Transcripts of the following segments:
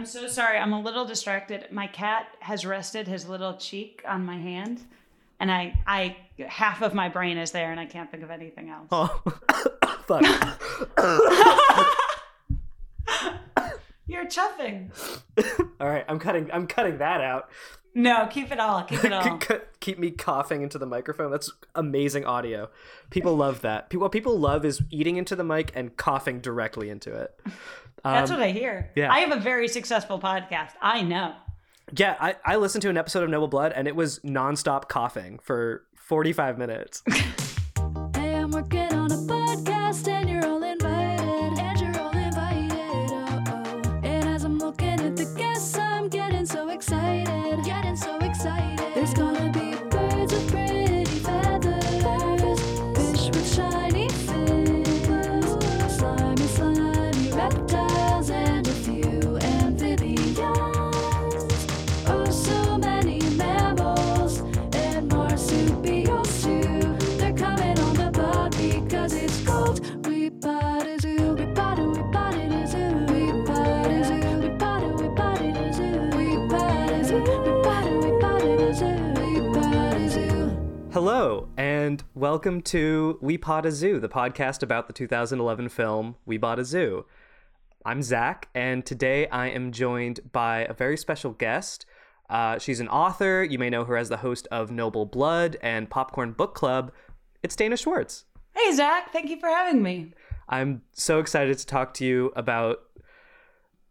I'm so sorry. I'm a little distracted. My cat has rested his little cheek on my hand, and I, I, half of my brain is there, and I can't think of anything else. Oh, fuck. You're chuffing. All right, I'm cutting. I'm cutting that out. No, keep it all. Keep it all. Keep me coughing into the microphone. That's amazing audio. People love that. What people love is eating into the mic and coughing directly into it. That's Um, what I hear. yeah. I have a very successful podcast. I know. Yeah, I, I listened to an episode of Noble Blood and it was nonstop coughing for 45 minutes. and welcome to We Bought a Zoo, the podcast about the 2011 film We Bought a Zoo. I'm Zach, and today I am joined by a very special guest. Uh, she's an author. You may know her as the host of Noble Blood and Popcorn Book Club. It's Dana Schwartz. Hey, Zach. Thank you for having me. I'm so excited to talk to you about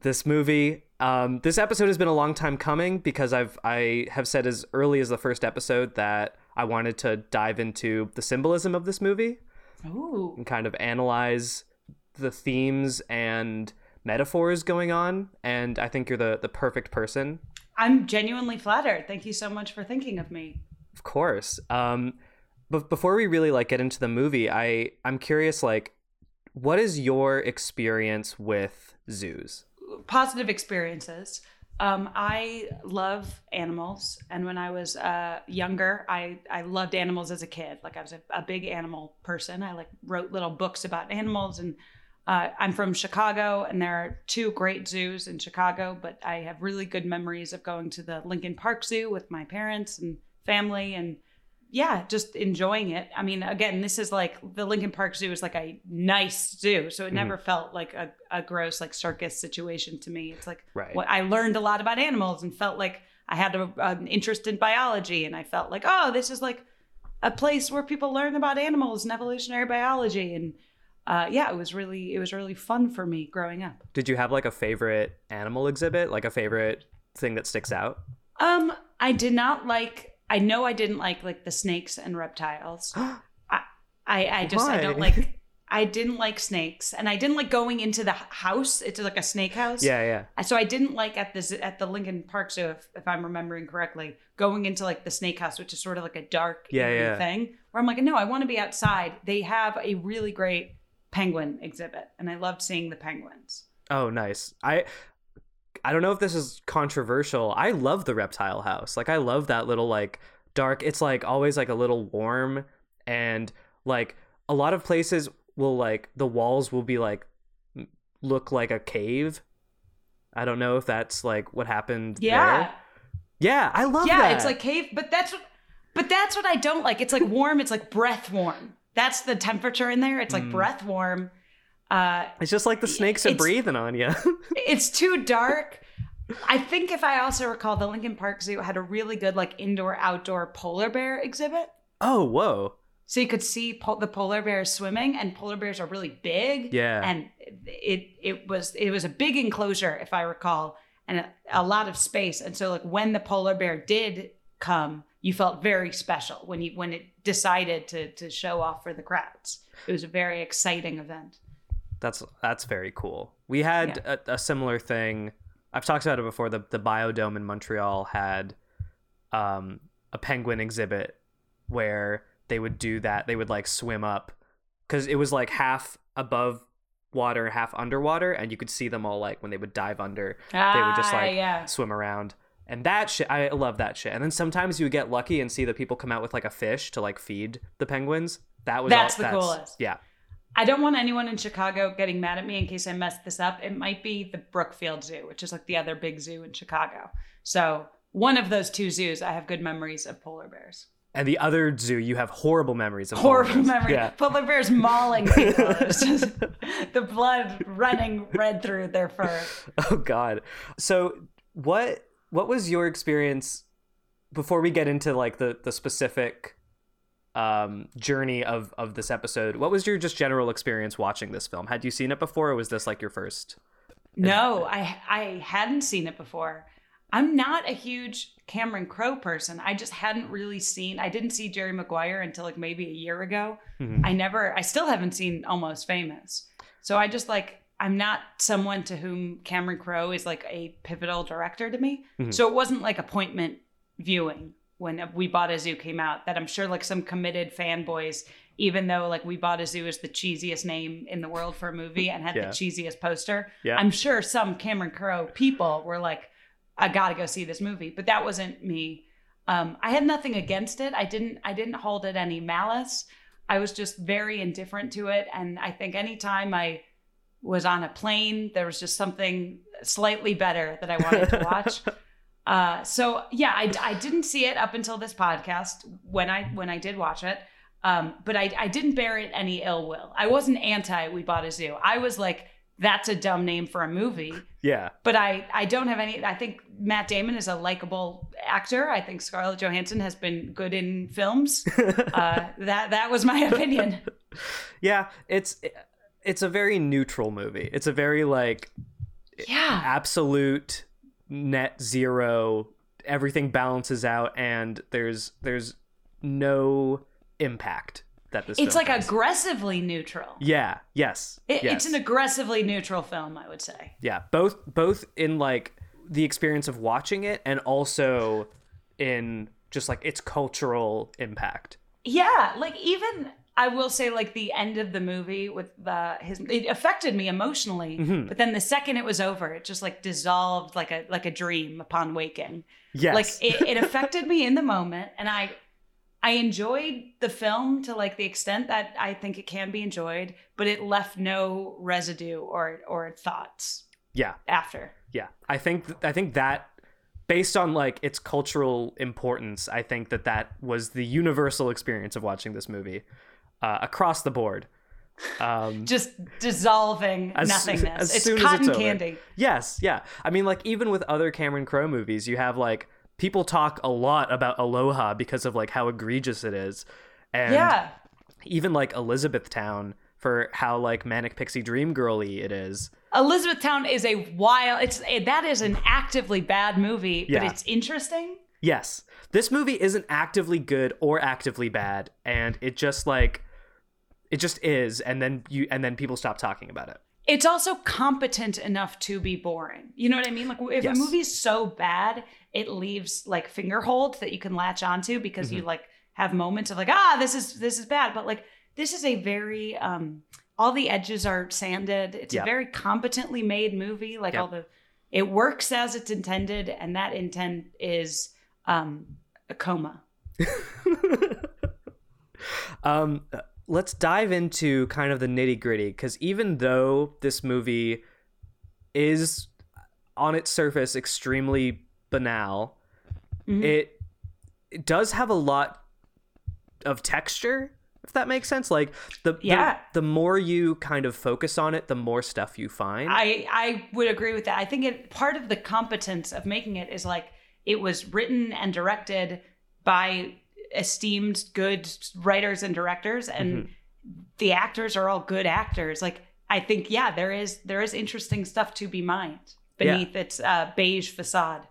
this movie. Um, this episode has been a long time coming because I've I have said as early as the first episode that I wanted to dive into the symbolism of this movie Ooh. and kind of analyze the themes and metaphors going on. And I think you're the the perfect person I'm genuinely flattered. Thank you so much for thinking of me. Of course. Um, but before we really like get into the movie, I I'm curious, like, what is your experience with zoos? Positive experiences. Um, I love animals, and when I was uh, younger, I I loved animals as a kid. Like I was a, a big animal person. I like wrote little books about animals, and uh, I'm from Chicago, and there are two great zoos in Chicago. But I have really good memories of going to the Lincoln Park Zoo with my parents and family, and yeah, just enjoying it. I mean, again, this is like the Lincoln Park Zoo is like a nice zoo, so it never felt like a, a gross like circus situation to me. It's like Right. what I learned a lot about animals and felt like I had a, an interest in biology, and I felt like, oh, this is like a place where people learn about animals and evolutionary biology, and uh, yeah, it was really it was really fun for me growing up. Did you have like a favorite animal exhibit, like a favorite thing that sticks out? Um, I did not like. I know I didn't like like the snakes and reptiles. I I, I just I don't like. I didn't like snakes, and I didn't like going into the house. It's like a snake house. Yeah, yeah. Uh, so I didn't like at this at the Lincoln Park Zoo, if, if I'm remembering correctly, going into like the snake house, which is sort of like a dark Yeah, yeah. thing. Where I'm like, no, I want to be outside. They have a really great penguin exhibit, and I loved seeing the penguins. Oh, nice. I I don't know if this is controversial. I love the reptile house. Like I love that little like dark. It's like always like a little warm and like a lot of places will like the walls will be like look like a cave. I don't know if that's like what happened Yeah, there. Yeah, I love yeah, that. it's like cave, but that's what, but that's what I don't like. It's like warm. It's like breath warm. That's the temperature in there. It's like Mm. breath warm. Uh, it's just like the snakes are breathing on you. it's too dark. I think if I also recall, the Lincoln Park Zoo had a really good like indoor outdoor polar bear exhibit. oh, whoa. So you could see the polar bears swimming, and polar bears are really big. Yeah. and it it was it was a big enclosure, if I recall, and a, a lot of space. And so like when the polar bear did come, you felt very special when you when it decided to to show off for the crowds. It was a very exciting event. That's that's very cool. We had a, a similar thing. I've talked about it before. The the Biodome in Montreal had um, a penguin exhibit where they would do that. They would like swim up because it was like half above water, half underwater, and you could see them all like when they would dive under, they would just Ah, like yeah. swim around. And that shit, I love that shit. And then sometimes you would get lucky and see the people come out with like a fish to like feed the penguins. That was That's all, the coolest. Yeah, I don't want anyone in Chicago getting mad at me in case I messed this up. It might be the Brookfield Zoo, which is like the other big zoo in Chicago. So one of those two zoos, I have good memories of polar bears. And the other zoo, you have horrible memories of. polar Horrible bears. memory. Yeah. Polar bears mauling people. The blood running red through their fur. Oh God. So what what was your experience before we get into like the the specific um journey of of this episode? What was your just general experience watching this film? Had you seen it before or was this like your first? No, I I hadn't seen it before. I'm not a huge Cameron Crowe person. I just hadn't really seen. I didn't see Jerry Maguire until like maybe a year ago. Mhm. I never. I still haven't seen Almost Famous. So I just like. I'm not someone to whom Cameron Crowe is like a pivotal director to me. Mhm. So it wasn't like appointment viewing when We Bought a Zoo came out. That I'm sure like some committed fanboys, even though like We Bought a Zoo is the cheesiest name in the world for a movie and had Yeah. the cheesiest poster. Yeah. I'm sure some Cameron Crowe people were like, I gotta go see this movie. But that wasn't me. Um, I had nothing against it. I didn't I didn't hold it any malice. I was just very indifferent to it. And I think anytime I was on a plane, there was just something slightly better that I wanted to watch. Uh, so yeah, I, I didn't see it up until this podcast when I when I did watch it. Um, but I, I didn't bear it any ill will. I wasn't anti We Bought a Zoo. I was like, that's a dumb name for a movie Yeah. but I I don't have any. I think Matt Damon is a likable actor. I think Scarlett Johansson has been good in films. uh, that that was my opinion. Yeah, it's it's a very neutral movie. It's a very like Yeah, absolute net zero everything balances out and there's there's no impact that this it's like has. aggressively neutral. yeah yes, It, yes. It's an aggressively neutral film, I would say. yeah both both in like the experience of watching it and also in just like its cultural impact Yeah, like even I will say like the end of the movie with the his it affected me emotionally, Mhm. but then the second it was over, it just like dissolved like a like a dream upon waking. yes. Like it, it affected me in the moment and i i enjoyed the film to like the extent that i think it can be enjoyed but it left no residue or or thoughts yeah. after. Yeah. I think i think that based on like its cultural importance i think that that was the universal experience of watching this movie uh, across the board. Um just dissolving As- nothingness. as it's soon as cotton it's candy. Yes yeah. I mean like even with other cameron crowe movies you have like people talk a lot about aloha because of like how egregious it is. And yeah. even like elizabethtown for how like manic pixie dream girly it is. Elizabethtown is a wild it's that is an actively bad movie but it's interesting? Yes. This movie isn't actively good or actively bad and it just like it just is and then you and then people stop talking about it. it's also competent enough to be boring. You know what I mean? Like if Yes. a movie's so bad, it leaves like finger holds that you can latch onto because Mm-hmm. you like have moments of like, ah, this is this is bad. But like this is a very um all the edges are sanded. It's Yeah. a very competently made movie. Like Yeah. all the it works as it's intended, and that intent is um a coma. Um let's dive into kind of the nitty-gritty cuz even though this movie is on its surface extremely banal, Mhm. it it does have a lot of texture if that makes sense like the, the- Yeah. the more you kind of focus on it the more stuff you find I I would agree with that. I think it part of the competence of making it is like it was written and directed by esteemed good writers and directors and the actors are all good actors. Like I think yeah, there is there is interesting stuff to be mined beneath its uh, beige facade.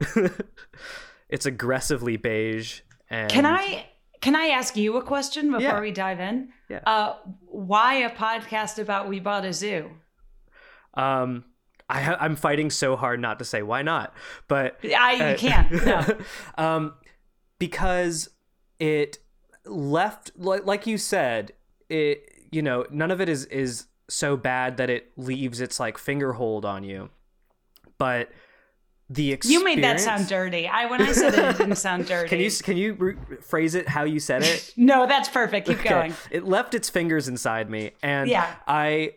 it's aggressively beige and Can I can I ask you a question before Yeah. we dive in? Yeah. Uh, why a podcast about We Bought a Zoo? um I ha- I'm fighting so hard not to say why not but I you uh, can't. No. um because it left like, like you said it you know none of it is is so bad that it leaves its like finger hold on you but the experience. You made that sound dirty. I when I said it, it didn't sound dirty. Can you can you re- phrase it how you said it? No, that's perfect. Keep Okay. going. It left its fingers inside me, and Yeah. I,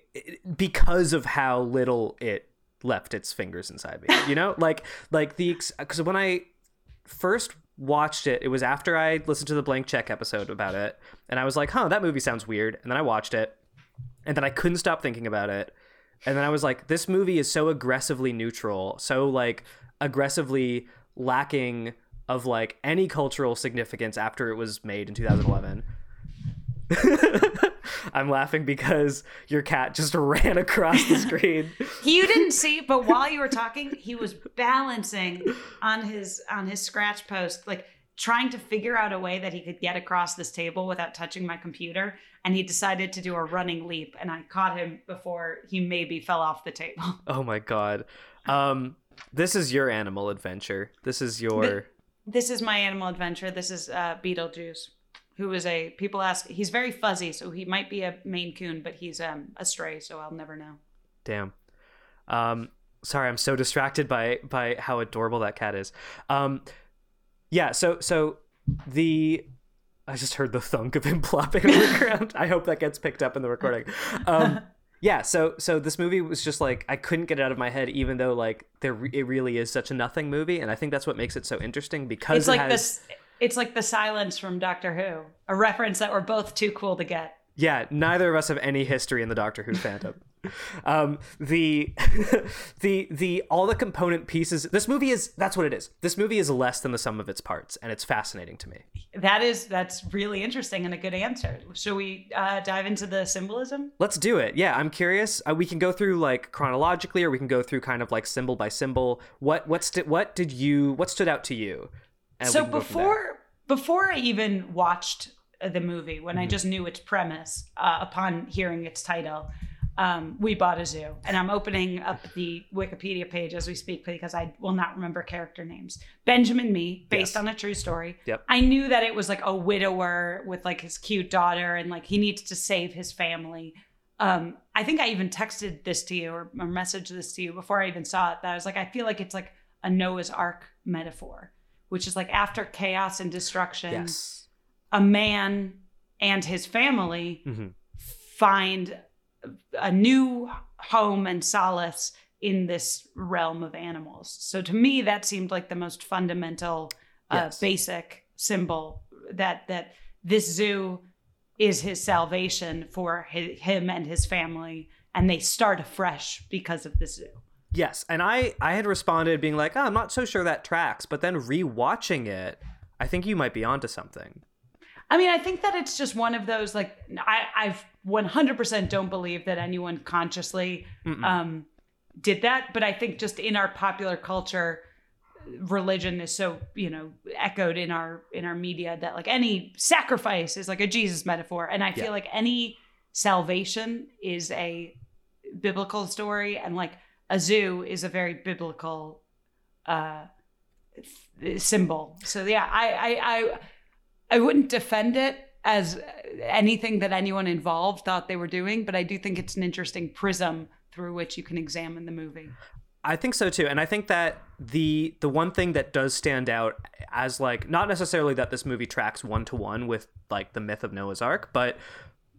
because of how little it left its fingers inside me, you know, like like the because when I first watched it, it was after I listened to the blank check episode about it, and I was like, huh, that movie sounds weird, and then I watched it, and then I couldn't stop thinking about it, and then I was like, this movie is so aggressively neutral, so like aggressively lacking of like any cultural significance after it was made in 2011. I'm laughing because your cat just ran across the screen. You didn't see, but while you were talking, he was balancing on his on his scratch post, like trying to figure out a way that he could get across this table without touching my computer. And he decided to do a running leap, and I caught him before he maybe fell off the table. oh my god. Um this is your animal adventure. This is your This is my animal adventure. This is uh, Beetlejuice, who is a people ask. He's very fuzzy, so he might be a Maine Coon, but he's um, a stray, so I'll never know. damn. Um sorry, I'm so distracted by by how adorable that cat is. Um yeah, so so the I just heard the thunk of him plopping on the ground. I hope that gets picked up in the recording. Um yeah, so so this movie was just like I couldn't get it out of my head, even though like there re- it really is such a nothing movie, and I think that's what makes it so interesting because It's it like has, this. It's like the silence from Doctor Who, a reference that we're both too cool to get. Yeah, neither of us have any history in the Doctor Who fandom. Um, the the the all the component pieces. This movie is that's what it is. This movie is less than the sum of its parts, and it's fascinating to me. That is that's really interesting and a good answer. Should we uh, dive into the symbolism? Let's do it. Yeah, I'm curious. Uh, we can go through like chronologically, or we can go through kind of like symbol by symbol. What what's sti- what did you what stood out to you? So can go from there. before before I even watched uh, the movie, when Mm-hmm. I just knew its premise uh, upon hearing its title, um, we bought a zoo, and I'm opening up the Wikipedia page as we speak because I will not remember character names. Benjamin Mee, based Yes. on a true story. Yep. I knew that it was like a widower with like his cute daughter, and like he needs to save his family. Um, I think I even texted this to you or, or messaged this to you before I even saw it. That I was like, I feel like it's like a Noah's Ark metaphor, which is like after chaos and destruction, yes, a man and his family Mhm. find a new home and solace in this realm of animals. So to me, that seemed like the most fundamental, uh, Yes. basic symbol that that this zoo is his salvation for hi him and his family, and they start afresh because of the zoo. Yes. And I I had responded being like, oh, I'm not so sure that tracks, but then rewatching it, I think you might be onto something. I mean, I think that it's just one of those like I I've 100% don't believe that anyone consciously um did that, but I think just in our popular culture religion is so, you know, echoed in our in our media that like any sacrifice is like a Jesus metaphor and I feel Yeah. like any salvation is a biblical story and like a zoo is a very biblical uh symbol. So yeah, I I I I wouldn't defend it as anything that anyone involved thought they were doing, but I do think it's an interesting prism through which you can examine the movie. I think so too, and I think that the the one thing that does stand out as like not necessarily that this movie tracks one to one with like the myth of Noah's Ark, but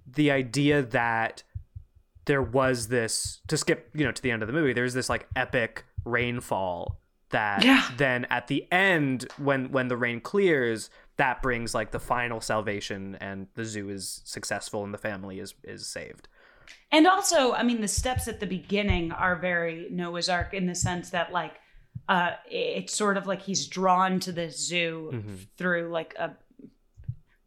the idea that there was this to skip you know to the end of the movie. There's this like epic rainfall that Yeah. then at the end when when the rain clears that brings like the final salvation and the zoo is successful and the family is is saved. And also, I mean, the steps at the beginning are very Noah's Ark in the sense that, like, uh, it's sort of like he's drawn to the zoo Mhm. through like a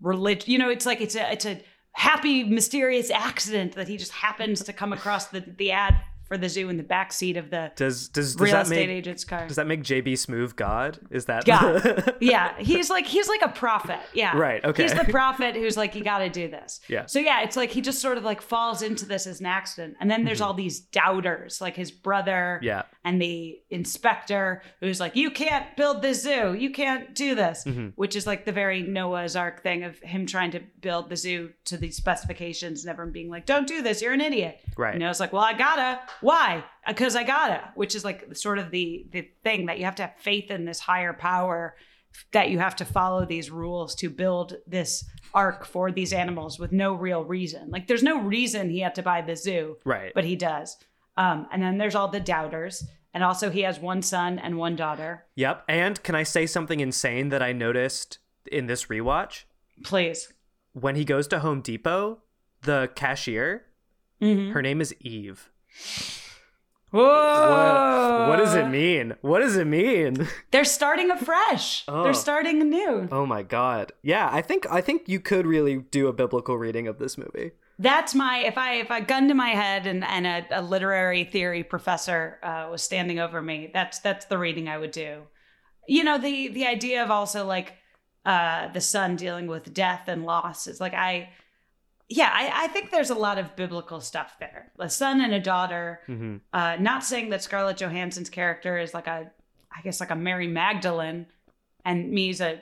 religion. You know, it's like it's a it's a happy, mysterious accident that he just happens to come across the the ad for the zoo in the back seat of the Does does does real that estate make agent's car. does that make JB Smoove God? Is that God. yeah, he's like he's like a prophet. Yeah, Right, okay. He's the prophet who's like, you got to do this. Yeah. So yeah, it's like he just sort of like falls into this as an accident, and then there's all these doubters, like his brother, Mm-hmm. Yeah. and the inspector who's like, you can't build the zoo, you can't do this, Mhm. which is like the very Noah's Ark thing of him trying to build the zoo to these specifications, and everyone being like, don't do this, you're an idiot. Right. And Noah's like, well, I gotta. Why? Because I gotta, which is like sort of the the thing that you have to have faith in this higher power that you have to follow these rules to build this ark for these animals with no real reason. Like there's no reason he had to buy the zoo, Right. but he does. Um, and then there's all the doubters, and also he has one son and one daughter. Yep. And can I say something insane that I noticed in this rewatch? Please. When he goes to Home Depot, the cashier, Mhm. her name is Eve. Whoa! What, what does it mean? What does it mean? They're starting afresh. Oh. They're starting anew. Oh my god. Yeah, I think I think you could really do a biblical reading of this movie. That's my if I if I gun to my head and and a, a literary theory professor uh, was standing over me, that's that's the reading I would do. You know the the idea of also like uh, the son dealing with death and loss is like I. Yeah, I, I think there's a lot of biblical stuff there. A son and a daughter. hmm Uh, not saying that Scarlett Johansson's character is like a, I guess like a Mary Magdalene, and Mee's a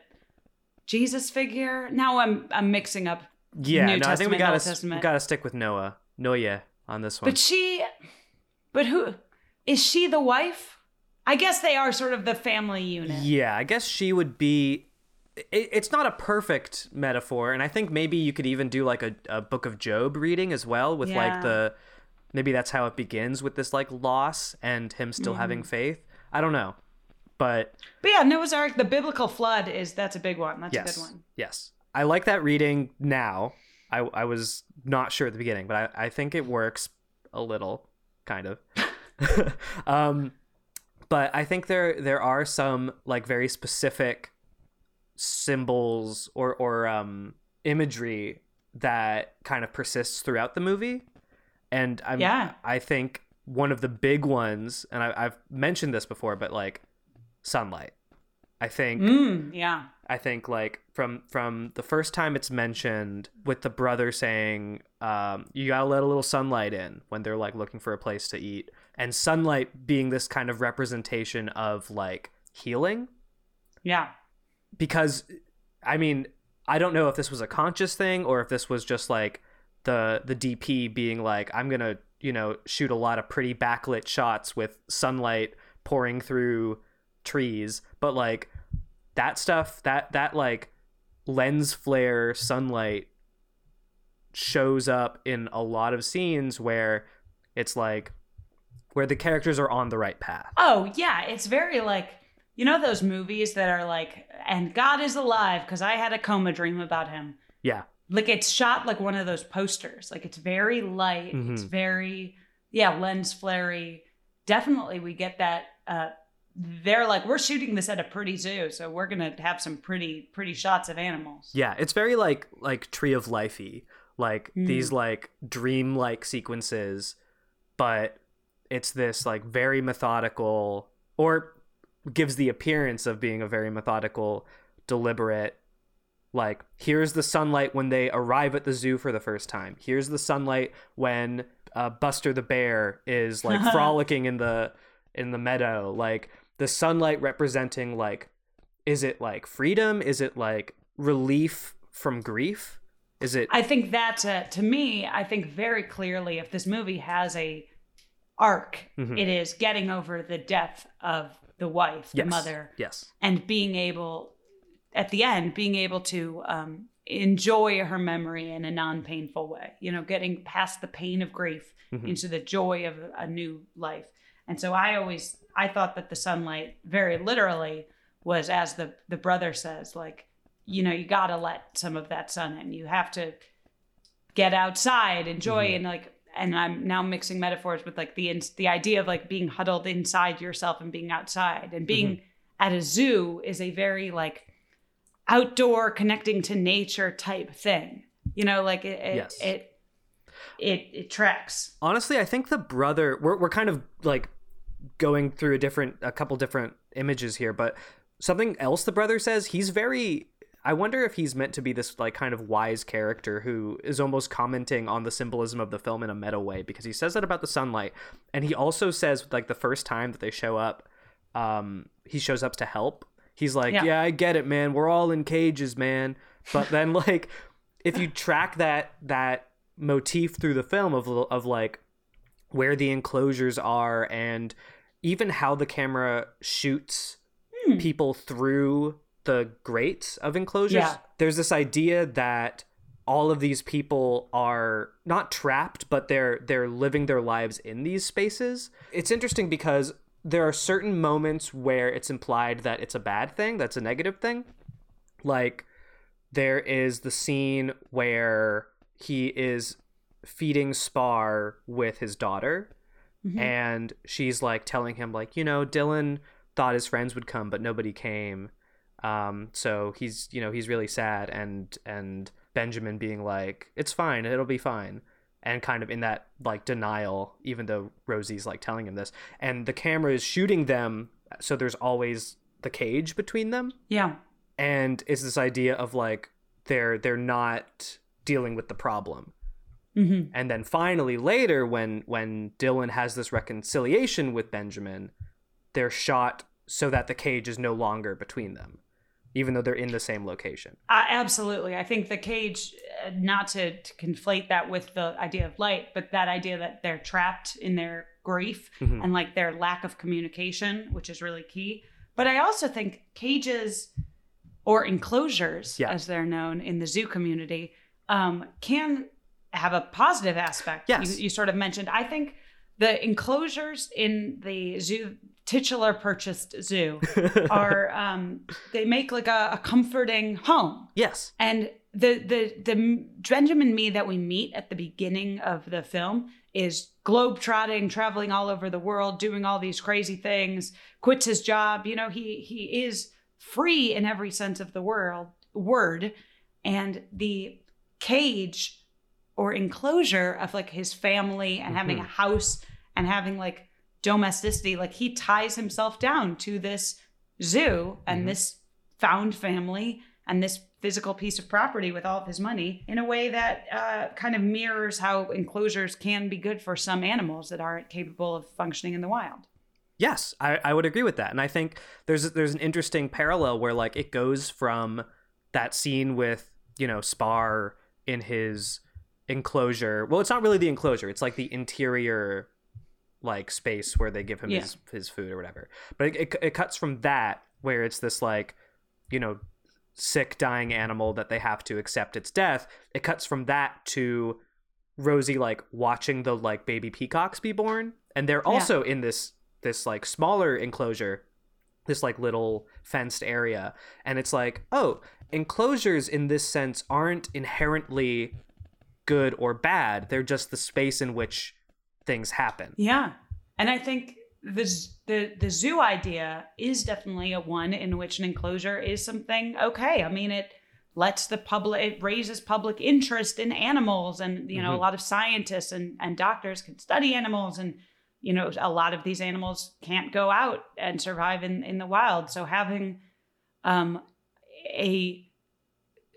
Jesus figure. Now I'm I'm mixing up Yeah, New no, I think we gotta we gotta stick with Noah. Noah on this one. But she, but who is she the wife? I guess they are sort of the family unit. Yeah, I guess she would be. It, it's not a perfect metaphor, and I think maybe you could even do like a, a book of Job reading as well, with Yeah. like the maybe that's how it begins with this like loss and him still having Mm-hmm. faith. I don't know, but But yeah, Noah's Ark, the biblical flood is that's a big one. That's yes, a good one. yes, I like that reading now. I I was not sure at the beginning, but I I think it works a little, kind of. um, but I think there there are some like very specific symbols or or um imagery that kind of persists throughout the movie and i'm Yeah. i think one of the big ones and I, i've mentioned this before but like sunlight i think Mm, yeah. I think like from from the first time it's mentioned with the brother saying um, you gotta let a little sunlight in when they're like looking for a place to eat and sunlight being this kind of representation of like healing Yeah. Because I mean I don't know if this was a conscious thing or if this was just like the the DP being like I'm gonna you know shoot a lot of pretty backlit shots with sunlight pouring through trees but like that stuff that that like lens flare sunlight shows up in a lot of scenes where it's like where the characters are on the right path Oh, yeah. It's very like, you know, those movies that are like, and God is alive because I had a coma dream about him. yeah Like it's shot like one of those posters. Like it's very light. It's Mhm. very, yeah, lens flary. Definitely we get that. Uh, they're like, we're shooting this at a pretty zoo. So we're going to have some pretty, pretty shots of animals. Yeah, it's very like like Tree of Lifey, like Mm. these like dream like sequences, but it's this like very methodical or gives the appearance of being a very methodical, deliberate like here's the sunlight when they arrive at the zoo for the first time. Here's the sunlight when uh, Buster the bear is like frolicking in the in the meadow. Like the sunlight representing like is it like freedom? Is it like relief from grief? Is it I think that uh, to me, I think very clearly if this movie has a arc, Mhm. it is getting over the death of the wife, the yes. mother, Yes. and being able, at the end, being able to um, enjoy her memory in a non-painful way. You know, getting past the pain of grief Mhm. into the joy of a new life. And so I always I thought that the sunlight, very literally, was as the the brother says, like, you know, you gotta let some of that sun in. You have to get outside, enjoy, Mhm. and like. And I'm now mixing metaphors with like the the idea of like being huddled inside yourself and being outside and being mm-hmm. at a zoo is a very like outdoor connecting to nature type thing. You know, like it it Yes. it, it it tracks. Honestly, I think the brother we're we're kind of like going through a different a couple different images here, but something else the brother says, he's very I wonder if he's meant to be this like kind of wise character who is almost commenting on the symbolism of the film in a meta way because he says that about the sunlight and he also says like the first time that they show up um he shows up to help. He's like, Yeah. "Yeah, I get it, man. We're all in cages, man." But then like if you track that that motif through the film of of like where the enclosures are and even how the camera shoots Hmm. people through the grates of enclosures. Yeah. There's this idea that all of these people are not trapped, but they're they're living their lives in these spaces. It's interesting because there are certain moments where it's implied that it's a bad thing, that's a negative thing. Like there is the scene where he is feeding Spar with his daughter Mhm. and she's like telling him like you know dylan thought his friends would come but nobody came um so he's you know he's really sad and and benjamin being like it's fine it'll be fine. And kind of in that like denial even though rosie's like telling him this. And the camera is shooting them so there's always the cage between them. Yeah. and it's this idea of like they're they're not dealing with the problem. Mm-hmm. and then finally later when when Dylan has this reconciliation with Benjamin, they're shot so that the cage is no longer between them, even though they're in the same location. Uh, absolutely. I think the cage, uh, not to, to conflate that with the idea of light, but that idea that they're trapped in their grief Mhm. and like their lack of communication, which is really key. But I also think cages or enclosures, Yeah. as they're known in the zoo community, um, can have a positive aspect. Yes. You, you sort of mentioned. I think the enclosures in the zoo, titular purchased zoo, are um, they make like a, a comforting home. yes. And the the the Benjamin Mee that we meet at the beginning of the film is globetrotting, traveling all over the world, doing all these crazy things. Quits his job. You know, he he is free in every sense of the world word, and the cage or enclosure of like his family and having a house and having like domesticity, like he ties himself down to this zoo and Mhm. this found family and this physical piece of property with all of his money in a way that uh, kind of mirrors how enclosures can be good for some animals that aren't capable of functioning in the wild. Yes, I, I would agree with that, and I think there's there's an interesting parallel where like it goes from that scene with you know Spar in his enclosure. Well, it's not really the enclosure; it's like the interior like space where they give him Yeah. his his food or whatever. But it, it it cuts from that where it's this like you know sick dying animal that they have to accept its death. It cuts from that to Rosie like watching the like baby peacocks be born, and they're Yeah. also in this this like smaller enclosure, this like little fenced area, and it's like oh enclosures in this sense aren't inherently good or bad. They're just the space in which things happen. Yeah, and I think the the the zoo idea is definitely a one in which an enclosure is something okay. I mean, it lets the public it raises public interest in animals, and you know, Mhm. a lot of scientists and and doctors can study animals, and you know, a lot of these animals can't go out and survive in in the wild. So having um a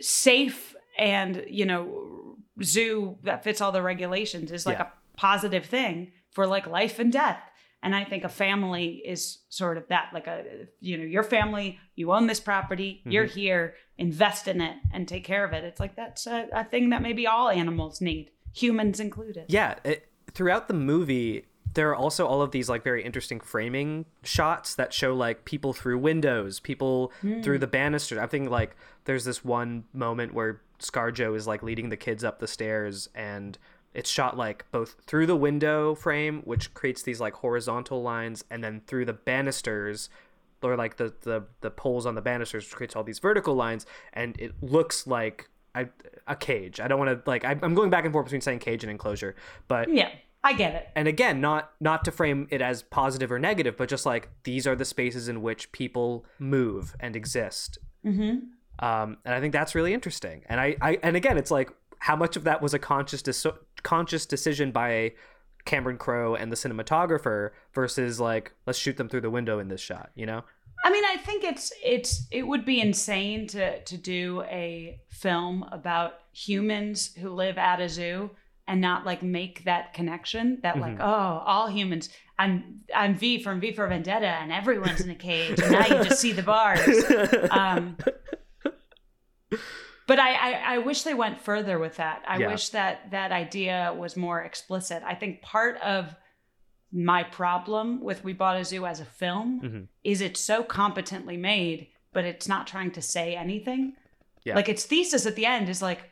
safe and you know zoo that fits all the regulations is like Yeah. a positive thing for like life and death. And i think a family is sort of that like a you know your family you own this property mm-hmm. you're here invest in it and take care of it. It's like that's a, a thing that maybe all animals need humans included. Yeah, it, throughout the movie, there are also all of these like very interesting framing shots that show like people through windows, people through hmm. the banisters. I think like there's this one moment where ScarJo is like leading the kids up the stairs and it's shot like both through the window frame, which creates these like horizontal lines, and then through the banisters or like the the, the poles on the banisters, which creates all these vertical lines, and it looks like I, a cage. I don't want to like I, I'm going back and forth between saying cage and enclosure, but yeah i get it and again not not to frame it as positive or negative but just like these are the spaces in which people move and exist mm-hmm. um, and i think that's really interesting and I, I and again it's like how much of that was a conscious dis- conscious decision by cameron crowe and the cinematographer versus like let's shoot them through the window in this shot you know I mean, I think it's it's it would be insane to to do a film about humans who live at a zoo and not like make that connection that like oh all humans I'm I'm V from V for Vendetta and everyone's in a cage and now you just see the bars. Um, but I, I I wish they went further with that. I Yeah. wish that that idea was more explicit. I think part of my problem with We Bought a Zoo as a film Mhm. is it's so competently made, but it's not trying to say anything. Yeah. Like its thesis at the end is like,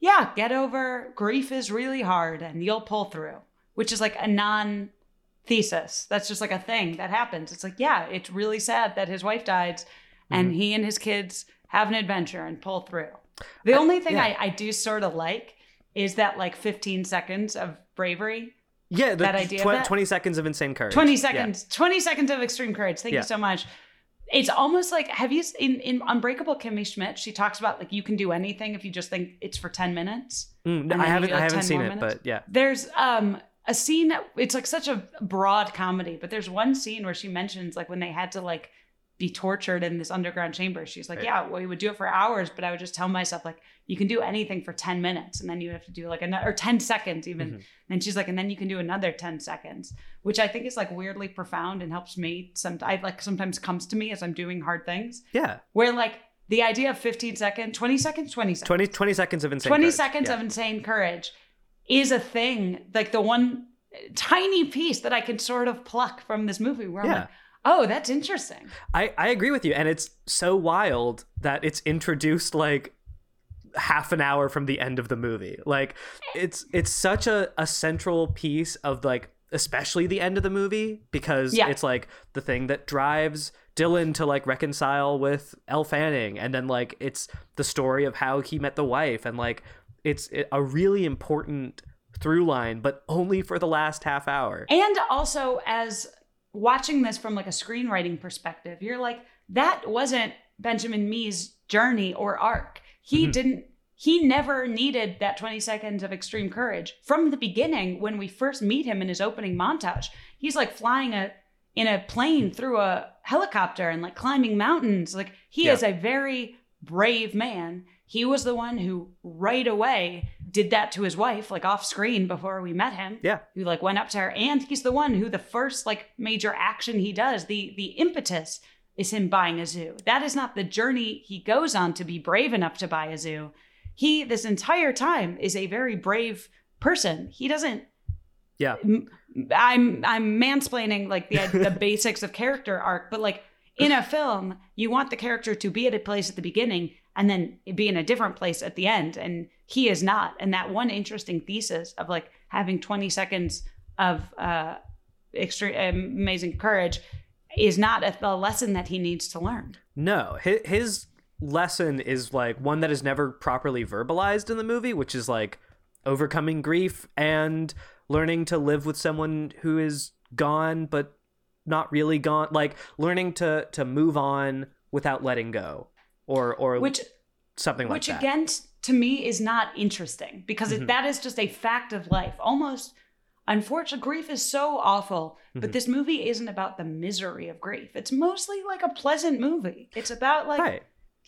yeah, get over grief is really hard and you'll pull through, which is like a non thesis. That's just like a thing that happens. It's like, yeah, it's really sad that his wife died and he and his kids have an adventure and pull through. The I- only thing yeah. I, I do sort of like is that like 15 seconds of bravery Yeah, the That idea of tw- that? 20 seconds of insane courage. 20 Yeah. seconds 20 seconds of extreme courage thank Yeah. you so much it's almost like have you in in unbreakable kimmy schmidt she talks about like you can do anything if you just think it's for 10 minutes Mm, then I haven't do, I haven't seen it, minutes? but yeah. there's um a scene it's like such a broad comedy but there's one scene where she mentions like when they had to like be tortured in this underground chamber she's like Right. yeah well we would do it for hours but i would just tell myself like you can do anything for 10 minutes and then you have to do like another or 10 seconds even Mhm. and she's like and then you can do another 10 seconds which i think is like weirdly profound and helps me some i like sometimes comes to me as i'm doing hard things Yeah. where like the idea of 15 seconds 20 seconds 20 seconds 20, 20 seconds of insane 20 courage. seconds Yeah. of insane courage is a thing like the one tiny piece that i can sort of pluck from this movie where i'm Yeah. like oh that's interesting I, I agree with you. And it's so wild that it's introduced like half an hour from the end of the movie. Like it's it's such a, a central piece of like especially the end of the movie because Yeah. it's like the thing that drives Dylan to like reconcile with Elle Fanning and then like it's the story of how he met the wife and like it's a really important through line but only for the last half hour. And also, as watching this from like a screenwriting perspective, you're like, that wasn't Benjamin Mee's journey or arc. He Mhm. didn't. He never needed that 20 seconds of extreme courage from the beginning. When we first meet him in his opening montage, he's like flying a in a plane through a helicopter and like climbing mountains. Like he Yeah. is a very brave man. He was the one who right away did that to his wife, like off screen before we met him Yeah. who like went up to her and he's the one who the first like major action he does the the impetus is him buying a zoo that is not the journey he goes on to be brave enough to buy a zoo he this entire time is a very brave person he doesn't Yeah. I'm i'm mansplaining like the the basics of character arc but like in a film you want the character to be at a place at the beginning and then be in a different place at the end. And he is not. And that one interesting thesis of like having 20 seconds of uh extreme amazing courage is not a, a lesson that he needs to learn. No, his, his lesson is like one that is never properly verbalized in the movie, which is like overcoming grief and learning to live with someone who is gone but not really gone, like learning to to move on without letting go, or or which something like which that. Which again t- to me is not interesting because Mhm. it, that is just a fact of life. Almost unfortunate grief is so awful but Mhm. this movie isn't about the misery of grief. It's mostly like a pleasant movie. It's about like right?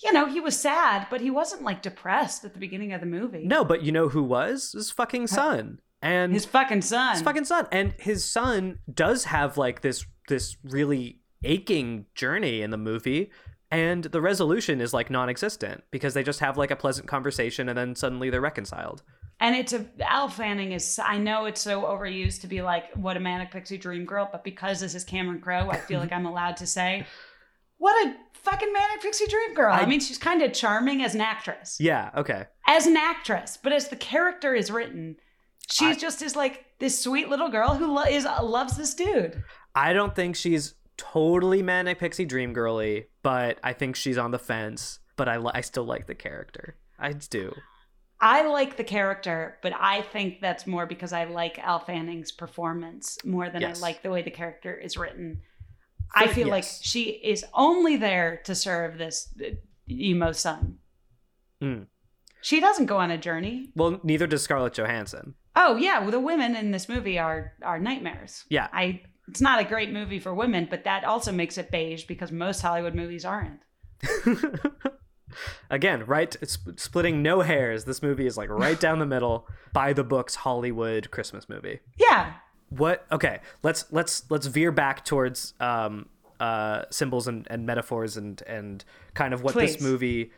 you know he was sad but he wasn't like depressed at the beginning of the movie. No, but you know who was? His fucking son, and his fucking son. His fucking son. And his son does have like this this really aching journey in the movie and the resolution is like non-existent because they just have like a pleasant conversation and then suddenly they're reconciled And it's a Elle Fanning is I know it's so overused to be like what a manic pixie dream girl, but because this is Cameron Crowe, I feel like I'm allowed to say what a fucking manic pixie dream girl. I, I- mean, she's kind of charming as an actress. yeah okay As an actress, but as the character is written, she's I- just is like this sweet little girl who lo- is loves this dude. i don't think she's totally manic pixie dream girly but i think she's on the fence but i, li- I still like the character i do I like the character, but I think that's more because I like Elle Fanning's performance more than Yes. I like the way the character is written. I feel like she is only there to serve this uh, emo son. Mm. She doesn't go on a journey. well neither does scarlett johansson Oh yeah, well, the women in this movie are are nightmares. yeah I it's not a great movie for women, but that also makes it beige because most Hollywood movies aren't. Again, right? Sp- splitting no hairs. This movie is like right down the middle. By the books, Hollywood Christmas movie. Yeah. What? Okay, let's let's let's veer back towards um, uh, symbols and, and metaphors and and kind of what this movie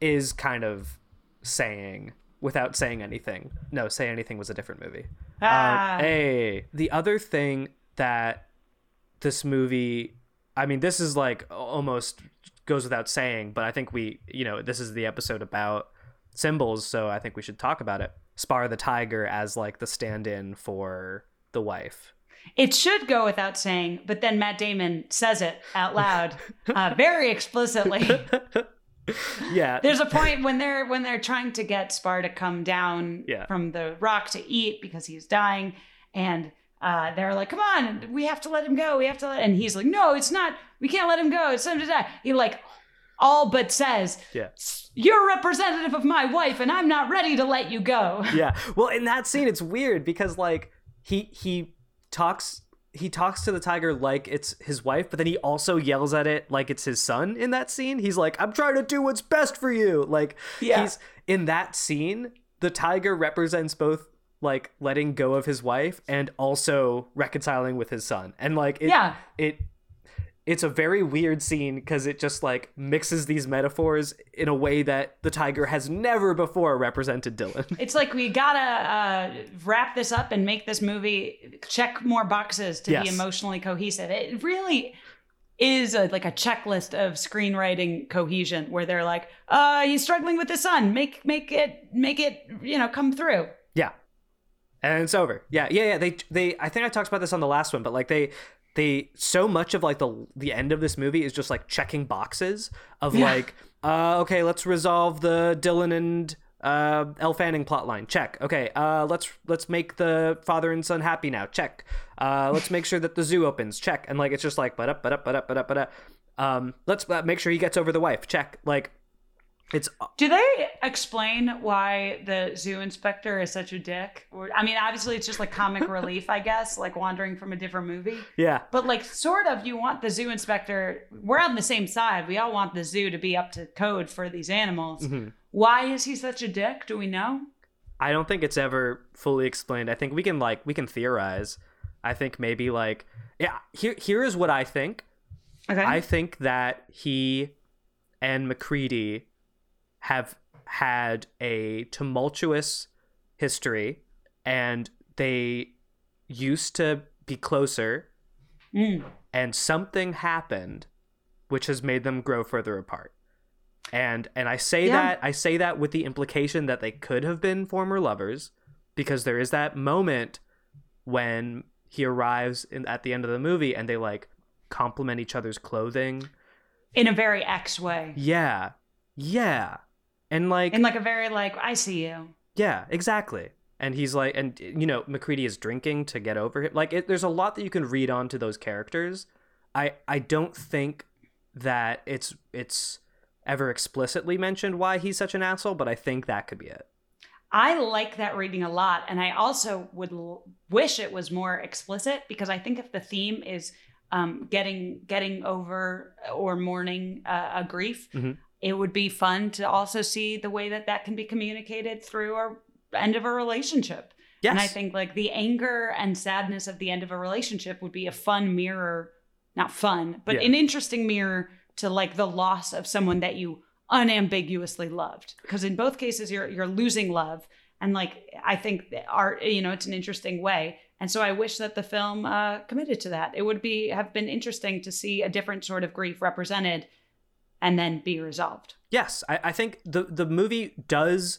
is kind of saying without saying anything. No, say anything was a different movie. Ah. Uh, hey, the other thing that this movie I mean this is like almost goes without saying, but I think we, you know, this is the episode about symbols, so I think we should talk about it. Spar the tiger as like the stand-in for the wife. It should go without saying, but then Matt Damon says it out loud, uh, very explicitly. yeah. There's a point when they're when they're trying to get Spar to come down Yeah. from the rock to eat because he's dying, and uh, they're like, "Come on, we have to let him go. We have to let." And he's like, "No, it's not. We can't let him go. It's time to die." He like all but says, Yeah. "You're representative of my wife, and I'm not ready to let you go." yeah. Well, in that scene, it's weird because like he he talks he talks to the tiger like it's his wife, but then he also yells at it like it's his son. In that scene, he's like, "I'm trying to do what's best for you." Like Yeah. he's in that scene. The tiger represents both like letting go of his wife and also reconciling with his son, and like it, Yeah. it it's a very weird scene because it just like mixes these metaphors in a way that the tiger has never before represented Dylan. It's like we gotta uh, wrap this up and make this movie check more boxes to Yes. be emotionally cohesive. It really is a, like a checklist of screenwriting cohesion where they're like, uh, he's struggling with his son. Make make it make it you know come through. Yeah. And it's over. Yeah, yeah, yeah. They they I think I talked about this on the last one, but like they they so much of like the the end of this movie is just like checking boxes of Yeah. like uh okay, let's resolve the Dylan and uh Elle Fanning plotline. Check. Okay. Uh let's let's make the father and son happy now. Check. Uh let's make sure that the zoo opens. Check. And like it's just like but up but up but up but up but up. Um let's uh, make sure he gets over the wife. Check. Like it's Do they explain why the zoo inspector is such a dick? Or, I mean, obviously it's just like comic relief, I guess, like wandering from a different movie. yeah. But like, sort of, you want the zoo inspector. We're on the same side. We all want the zoo to be up to code for these animals. Mhm. Why is he such a dick? Do we know? I don't think it's ever fully explained. I think we can like we can theorize. I think maybe like yeah, here here is what I think. Okay. I think that he and MacCready have had a tumultuous history and they used to be closer Mm. and something happened which has made them grow further apart and and i say Yeah. that i say that with the implication that they could have been former lovers because there is that moment when he arrives in, at the end of the movie and they like compliment each other's clothing In a very X way. yeah yeah and like In like a very like, I see you. yeah, exactly. And he's like, and you know, MacCready is drinking to get over him. Like, it, there's a lot that you can read onto those characters. I I don't think that it's it's ever explicitly mentioned why he's such an asshole, but I think that could be it. I like that reading a lot, and I also would l- wish it was more explicit because I think if the theme is um, getting getting over or mourning uh, a grief, Mhm. It would be fun to also see the way that that can be communicated through a end of a relationship. Yes. And I think like the anger and sadness of the end of a relationship would be a fun mirror, not fun, but Yeah. an interesting mirror to like the loss of someone that you unambiguously loved. Because in both cases you're you're losing love. And like I think art, you know, it's an interesting way. And so I wish that the film uh, committed to that. It would be have been interesting to see a different sort of grief represented and then be resolved. Yes, I, I think the the movie does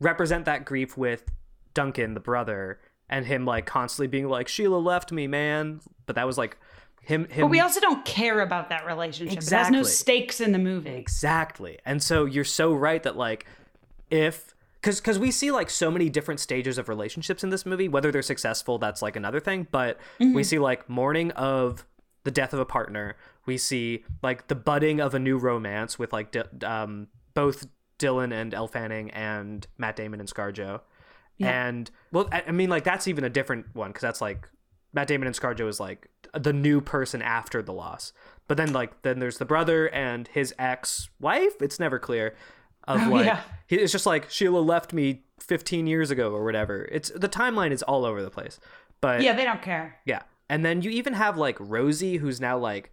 represent that grief with Duncan, the brother, and him like constantly being like, Sheila left me, man. But that was like him him But we also don't care about that relationship. It has no stakes in the movie. Exactly. And so you're so right that like if cuz cuz we see like so many different stages of relationships in this movie, whether they're successful that's like another thing, but we mm-hmm. see like mourning of the death of a partner. We see like the budding of a new romance with like um both Dylan and Elle Fanning and Matt Damon and ScarJo. Yeah. And well I, mean like that's even a different one cuz that's like Matt Damon and ScarJo is like the new person after the loss. But then like then there's the brother and his ex-wife. It's never clear of Oh, like yeah. he- it's just like Sheila left me 15 years ago or whatever. It's the timeline is all over the place. But Yeah, they don't care. yeah. And then you even have like Rosie who's now like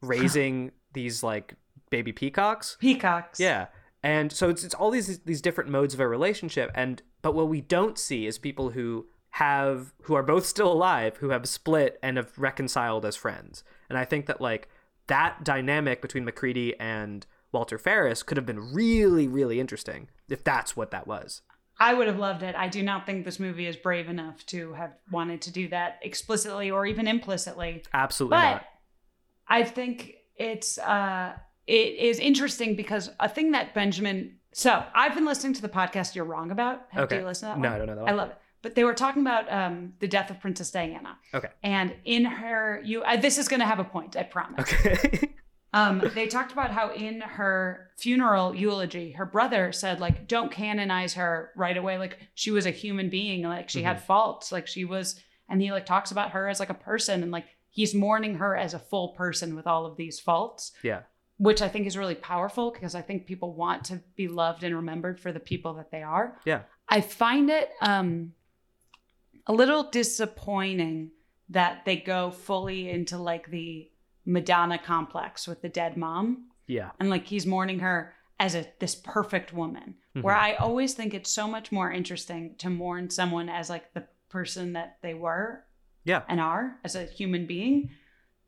raising these like baby peacocks. Peacocks. Yeah. And so it's it's all these these different modes of a relationship and but what we don't see is people who have who are both still alive who have split and have reconciled as friends. And I think that like that dynamic between MacCready and Walter Ferris could have been really, really interesting if that's what that was. I would have loved it. I do not think this movie is brave enough to have wanted to do that explicitly or even implicitly. Absolutely But not. I think it's uh it is interesting because a thing that Benjamin so I've been listening to the podcast you're wrong about. Have Okay. you listen to that No, one? I don't know that One. I love it. But they were talking about um the death of Princess Diana. Okay. And in her you uh, this is going to have a point, I promise. Okay. Um, they talked about how in her funeral eulogy, her brother said, like, don't canonize her right away. Like, she was a human being. Like, she had faults. Like, she was, and he like talks about her as like a person and like he's mourning her as a full person with all of these faults, yeah. which I think is really powerful because I think people want to be loved and remembered for the people that they are. Yeah. I find it um a little disappointing that they go fully into like the Madonna complex with the dead mom Yeah. and like he's mourning her as a this perfect woman where Mhm. I always think it's so much more interesting to mourn someone as like the person that they were Yeah. and are as a human being.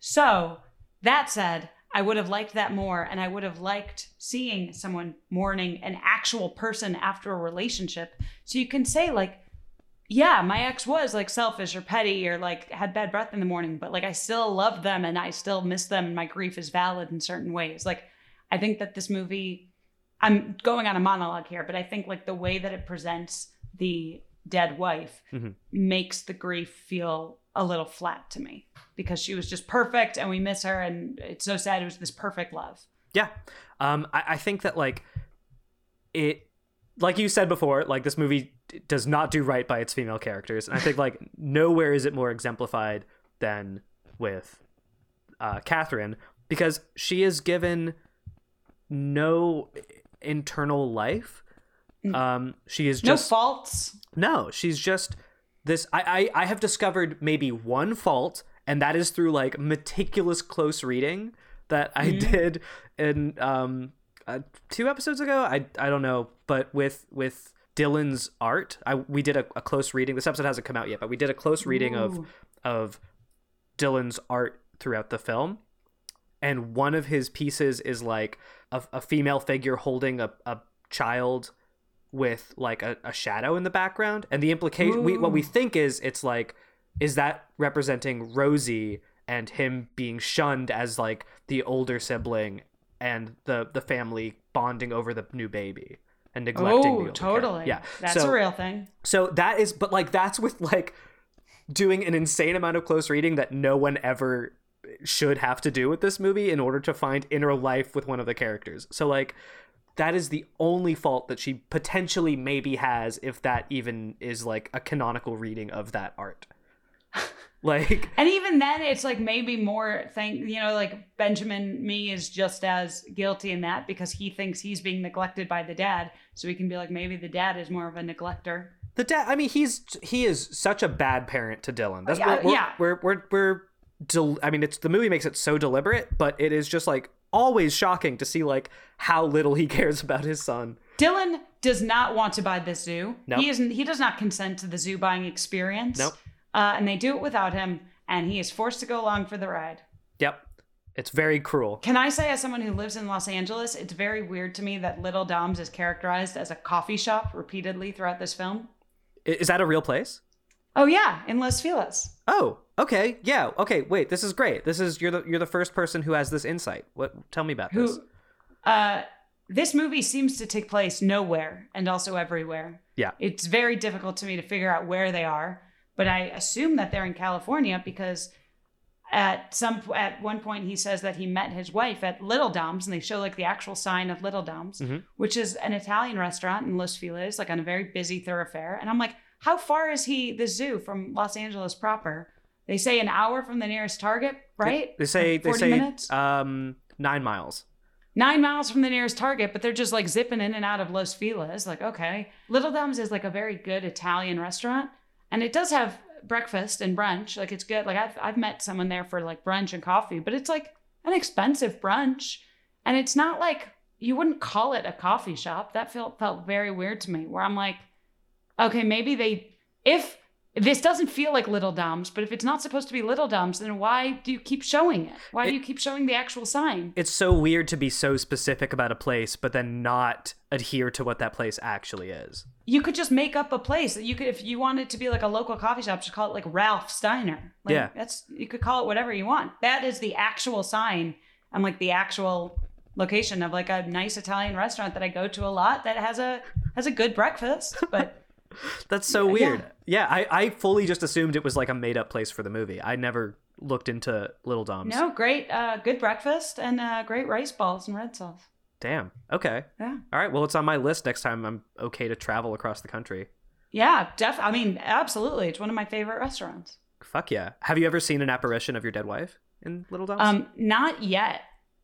So, that said, I would have liked that more and I would have liked seeing someone mourning an actual person after a relationship. So you can say like yeah, my ex was like selfish or petty or like had bad breath in the morning, but like I still love them and I still miss them and my grief is valid in certain ways. Like I think that this movie I'm going on a monologue here, but I think like the way that it presents the dead wife Mhm. makes the grief feel a little flat to me because she was just perfect and we miss her and it's so sad it was this perfect love. Yeah. Um, I, I think that like it, like you said before, like this movie does not do right by its female characters, and I think like nowhere is it more exemplified than with uh, Catherine because she is given no internal life. Um, she is No just faults. no, she's just this. I, I I have discovered maybe one fault, and that is through like meticulous close reading that I did in um uh, two episodes ago. I I don't know, but with with Dylan's art, I we did a, a close reading. This episode hasn't come out yet, but we did a close reading of of Dylan's art throughout the film. And one of his pieces is like a, a female figure holding a, a child with like a, a shadow in the background. And the implication, we, what we think is it's like, is that representing Rosie and him being shunned as like the older sibling and the, the family bonding over the new baby and neglecting the Oh, character. totally. Yeah. That's so, a real thing. so that is, but like that's with like doing an insane amount of close reading that no one ever should have to do with this movie in order to find inner life with one of the characters. So like that is the only fault that she potentially maybe has if that even is like a canonical reading of that art. like And even then, it's like maybe more thing, you know, like Benjamin Mee is just as guilty in that because he thinks he's being neglected by the dad. So we can be like, maybe the dad is more of a neglector. the dad I mean he's he is such a bad parent to Dylan. That's Yeah, we're, we're, yeah. we're we're we're del- I mean it's the movie makes it so deliberate, but it is just like always shocking to see like how little he cares about his son. Dylan does not want to buy the zoo. Nope. He isn't. He does not consent to the zoo buying experience. Nope. Uh, and they do it without him, and he is forced to go along for the ride. Yep. It's very cruel. Can I say, as someone who lives in Los Angeles, it's very weird to me that Little Dom's is characterized as a coffee shop repeatedly throughout this film. Is that a real place? Oh yeah, in Los Feliz. Oh, okay. Yeah. Okay, wait. This is great. This is you're the you're the first person who has this insight. What tell me about this? Who? Uh, this movie seems to take place nowhere and also everywhere. Yeah. It's very difficult to me to figure out where they are, but I assume that they're in California because at some at one point he says that he met his wife at Little Dom's and they show like the actual sign of Little Dom's, Mhm. which is an Italian restaurant in Los Feliz, like on a very busy thoroughfare. And I'm like, how far is he the zoo from Los Angeles proper? They say an hour from the nearest Target, right? They say they say minutes? um 9 miles. nine miles from the nearest Target, but they're just like zipping in and out of Los Feliz. Like, okay. Little Dom's is like a very good Italian restaurant, and it does have breakfast and brunch. Like, it's good. Like, I've, I've met someone there for like brunch and coffee, but it's like an expensive brunch. And it's not like you wouldn't call it a coffee shop. That felt, felt very weird to me, where I'm like, okay, maybe they, if this doesn't feel like Little Dom's, but if it's not supposed to be Little Dom's, then why do you keep showing it? Why do you keep showing the actual sign? It's so weird to be so specific about a place, but then not adhere to what that place actually is. You could just make up a place that you could, if you wanted to be like a local coffee shop, just call it like Ralph Steiner. Like, Yeah. that's you could call it whatever you want. That is the actual sign and like the actual location of like a nice Italian restaurant that I go to a lot that has a has a good breakfast, but. That's so Yeah. weird. Yeah, I, I fully just assumed it was like a made up place for the movie. I never looked into Little Dom's. No, great, uh, good breakfast and uh, great rice balls and red sauce. Damn. Okay. Yeah, All right. Well, it's on my list next time I'm okay to travel across the country. yeah, def. I mean, absolutely, it's one of my favorite restaurants. Fuck yeah. Have you ever seen an apparition of your dead wife in Little Dom's? Um, not yet,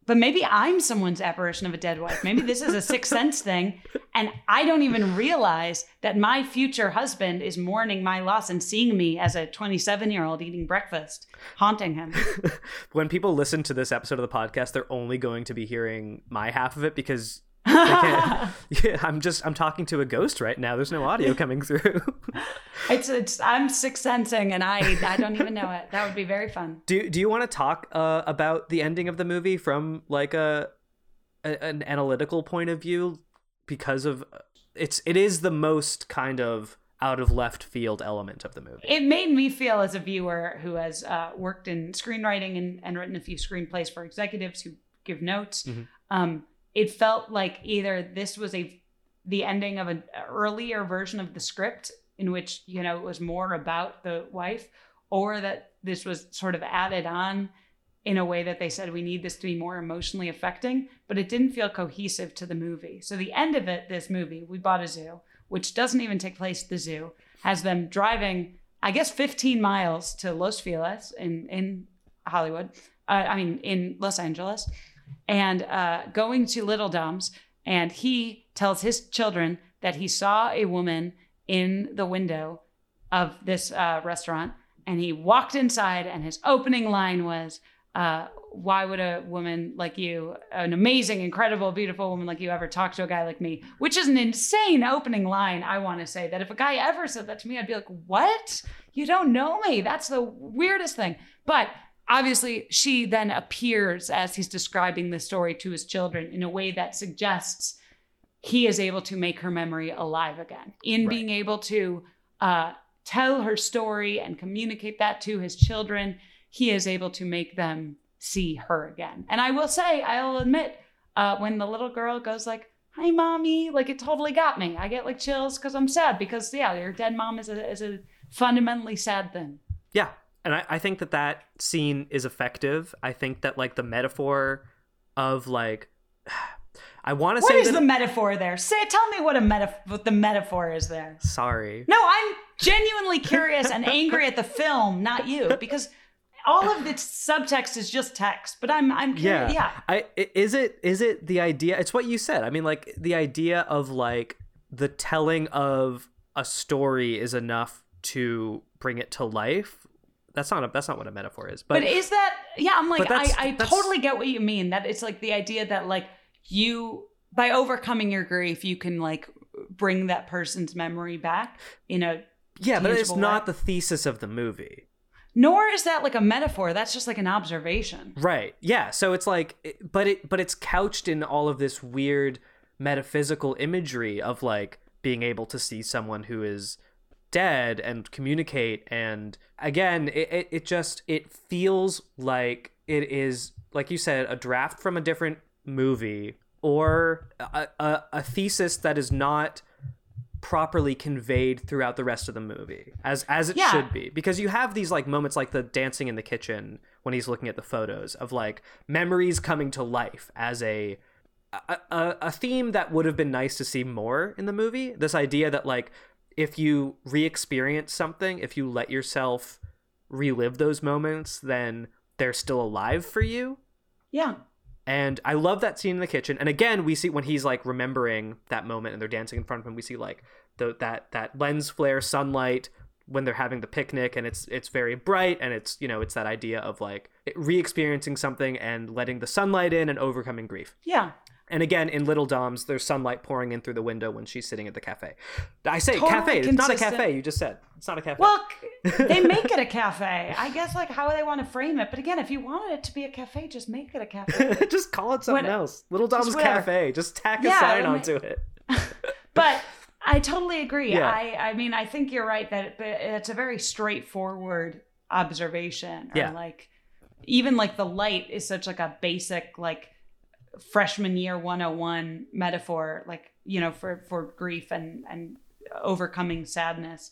but maybe I'm someone's apparition of a dead wife. Maybe this is a sixth sense thing, and I don't even realize that my future husband is mourning my loss and seeing me as a 27 year old eating breakfast, haunting him. when people listen to this episode of the podcast, they're only going to be hearing my half of it because. yeah, I'm just I'm talking to a ghost right now. There's no audio coming through. It's it's I'm sixth sensing, and I I don't even know it. That would be very fun. do Do you want to talk uh, about the ending of the movie from like a, a an analytical point of view because of it's it is the most kind of out of left field element of the movie. It made me feel as a viewer who has uh, worked in screenwriting and, and written a few screenplays for executives who give notes. Mhm. Um, it felt like either this was a the ending of an earlier version of the script in which you know it was more about the wife, or that this was sort of added on in a way that they said we need this to be more emotionally affecting, but it didn't feel cohesive to the movie. So the end of it, this movie, we bought a zoo, which doesn't even take place at the zoo, has them driving, I guess, 15 miles to Los Feliz in in Hollywood. Uh, I mean, in Los Angeles, and uh, going to Little Dom's, and he tells his children that he saw a woman in the window of this uh, restaurant, and he walked inside, and his opening line was. Uh, why would a woman like you, an amazing, incredible, beautiful woman like you, ever talk to a guy like me? Which is an insane opening line. I want to say that if a guy ever said that to me, I'd be like, "What? You don't know me? That's the weirdest thing." But obviously, she then appears as he's describing the story to his children in a way that suggests he is able to make her memory alive again. In Right. being able to uh, tell her story and communicate that to his children he is able to make them see her again. And i will say i'll admit uh, when the little girl goes like hi mommy like it totally got me. I get like chills because i'm sad because yeah your dead mom is a, is a fundamentally sad thing. Yeah, and I, I think that that scene is effective. I think that like the metaphor of like, I want to say What is that. the metaphor there say tell me what a meta what the metaphor is there Sorry. No, I'm genuinely curious and angry at the film, not you, because all of its subtext is just text. But I'm I'm Yeah. curious. Yeah. I i- is it is it the idea? It's what you said. I mean, like the idea of like the telling of a story is enough to bring it to life. That's not a that's not what a metaphor is. But, But, is that yeah, I'm like I, I that's- totally get what you mean. That it's like the idea that like you by overcoming your grief, you can like bring that person's memory back in a yeah, but it's tangible not the thesis of the movie. nor is that like a metaphor. That's just like an observation. Right. Yeah. So it's like, but it, but it's couched in all of this weird metaphysical imagery of like being able to see someone who is dead and communicate. And again, it, it, it just, it feels like it is, like you said, a draft from a different movie or a, a, a thesis that is not properly conveyed throughout the rest of the movie as as it Yeah. should be because you have these like moments like the dancing in the kitchen when he's looking at the photos of like memories coming to life as a a, a, a theme that would have been nice to see more in the movie this idea that like if you re-experience something if you let yourself relive those moments then they're still alive for you Yeah. and I love that scene in the kitchen. And again, we see when he's like remembering that moment and they're dancing in front of him, we see like the that that lens flare sunlight when they're having the picnic and it's it's very bright and it's you know it's that idea of like re-experiencing something and letting the sunlight in and overcoming grief. Yeah. And again, in Little Dom's, there's sunlight pouring in through the window when she's sitting at the cafe. I say Totally cafe. It's not a cafe. You just said it's not a cafe. Well, they make it a cafe. I guess like how they want to frame it. But again, if you wanted it to be a cafe, just make it a cafe. just call it something What- else. Little Dom's. Cafe. Just tack a Yeah, sign I mean- onto it. but I totally agree. Yeah. I I mean, I think you're right that it, it's a very straightforward observation. Or Yeah. like even like the light is such like a basic like freshman year 101 metaphor like you know for for grief and and overcoming sadness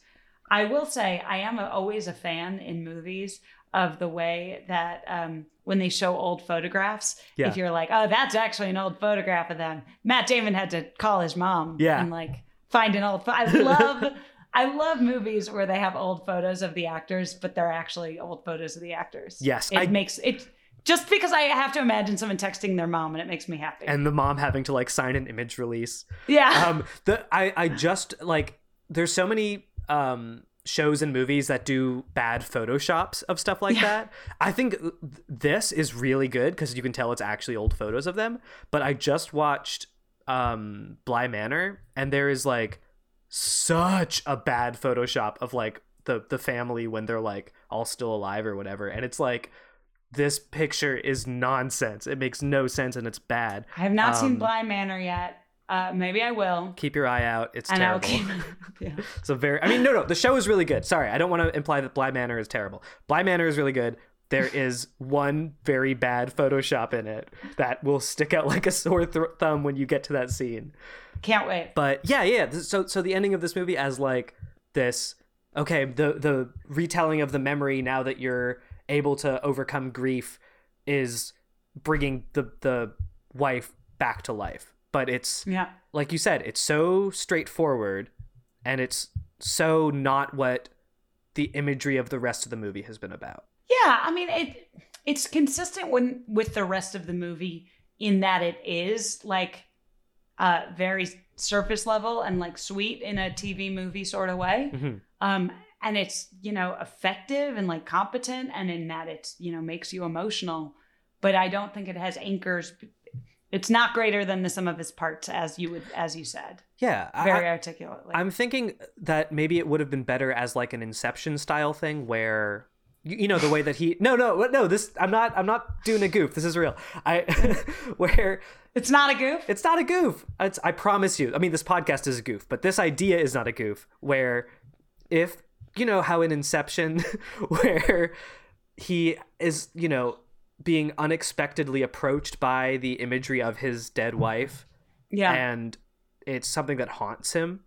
i will say i am a, always a fan in movies of the way that um when they show old photographs Yeah. if you're like oh that's actually an old photograph of them matt damon had to call his mom Yeah. and like find an old pho- i love I love movies where they have old photos of the actors, but they're actually old photos of the actors. Yes, it I- makes it just because I have to imagine someone texting their mom, and it makes me happy. And the mom having to like sign an image release. yeah, um the I I just like there's so many um shows and movies that do bad photoshops of stuff like Yeah. that. I think this is really good because you can tell it's actually old photos of them. But I just watched um Bly Manor and there is like such a bad photoshop of like the the family when they're like all still alive or whatever and it's like this picture is nonsense. It makes no sense and it's bad. I have not um, seen Bly Manor yet. Uh, maybe I will, Keep your eye out. It's and terrible. keep. yeah. So very, I mean, no, no, the show is really good. Sorry, I don't want to imply that Bly Manor is terrible. Bly Manor is really good. There is one very bad Photoshop in it that will stick out like a sore th- thumb when you get to that scene. Can't wait. But yeah, yeah. So, so the ending of this movie as like this. Okay, the the retelling of the memory now that you're able to overcome grief is bringing the the wife back to life. But it's Yeah. like you said, it's so straightforward and it's so not what the imagery of the rest of the movie has been about. Yeah, I mean it. It's consistent when with the rest of the movie in that it is like uh very surface level and like sweet in a TV movie sort of way. Mhm. Um, and it's you know effective and like competent, and in that it's you know makes you emotional. But I don't think it has anchors. It's not greater than the sum of its parts, as you would as you said Yeah, very I, articulately. I'm thinking that maybe it would have been better as like an Inception style thing where you, know the way that he no no no this I'm not I'm not doing a goof this is real I where it's not a goof. It's not a goof. It's, I promise you. I mean, this podcast is a goof, but this idea is not a goof. Where if, you know, how in Inception, where he is, you know, being unexpectedly approached by the imagery of his dead wife yeah. and it's something that haunts him.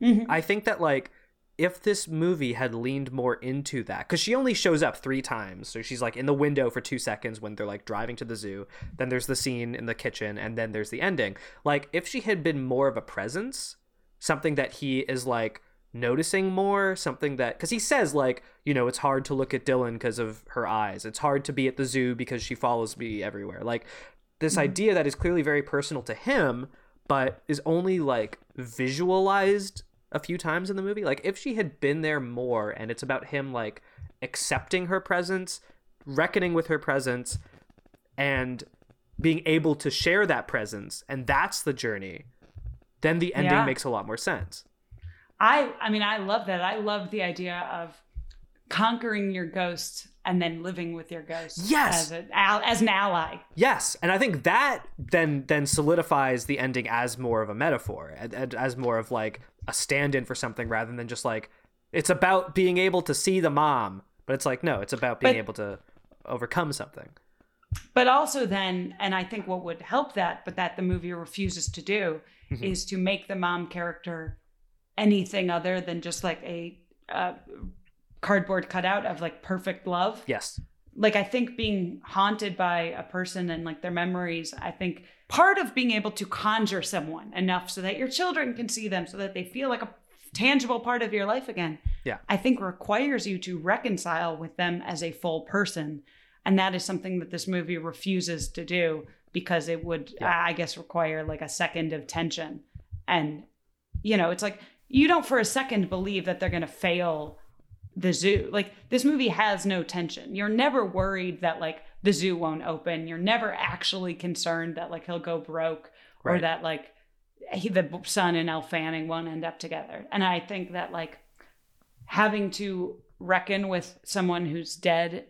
Mhm. I think that, like, if this movie had leaned more into that, because she only shows up three times. So she's like in the window for two seconds when they're like driving to the zoo. Then there's the scene in the kitchen, and then there's the ending. Like, if she had been more of a presence, something that he is like noticing more, something that, because he says, like, you know, it's hard to look at Dylan because of her eyes. It's hard to be at the zoo because she follows me everywhere. Like, this mm-hmm. idea that is clearly very personal to him, but is only like visualized a few times in the movie. Like if she had been there more and it's about him like accepting her presence, reckoning with her presence and being able to share that presence and that's the journey, then the ending Yeah. makes a lot more sense. I I mean I love that. I love the idea of conquering your ghost and then living with your ghost Yes. as a, as an ally. Yes, and I think that then then solidifies the ending as more of a metaphor, as more of like a stand-in for something rather than just like it's about being able to see the mom, but it's like no, it's about being But- able to overcome something. But also then and I think what would help that but that the movie refuses to do Mhm. is to make the mom character anything other than just like a uh, cardboard cutout of like perfect love. Yes. like I think being haunted by a person and like their memories, I think part of being able to conjure someone enough so that your children can see them so that they feel like a tangible part of your life again. Yeah. I think requires you to reconcile with them as a full person. And that is something that this movie refuses to do because it would Yeah. I guess require like a second of tension. And you know, it's like you don't for a second believe that they're going to fail the zoo. Like this movie has no tension. You're never worried that like the zoo won't open. You're never actually concerned that like he'll go broke or that like he, the son and Elle Fanning won't end up together. And I think that like having to reckon with someone who's dead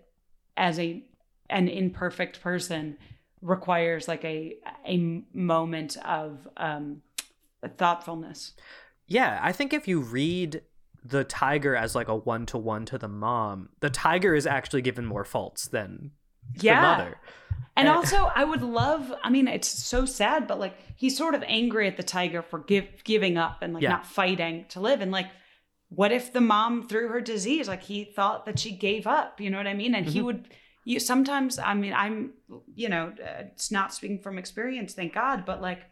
as a an imperfect person requires like a a moment of um thoughtfulness. Yeah, I think if you read the tiger as like a one to one to the mom, the tiger is actually given more faults than Yeah. the mother. And Eh. also, I would love. I mean, it's so sad, but like he's sort of angry at the tiger for give, giving up and like Yeah. not fighting to live. And like, what if the mom through her disease, like he thought that she gave up? You know what I mean? And he Mhm. would. You sometimes. I mean, I'm. You know, uh, it's not speaking from experience, thank God, but like,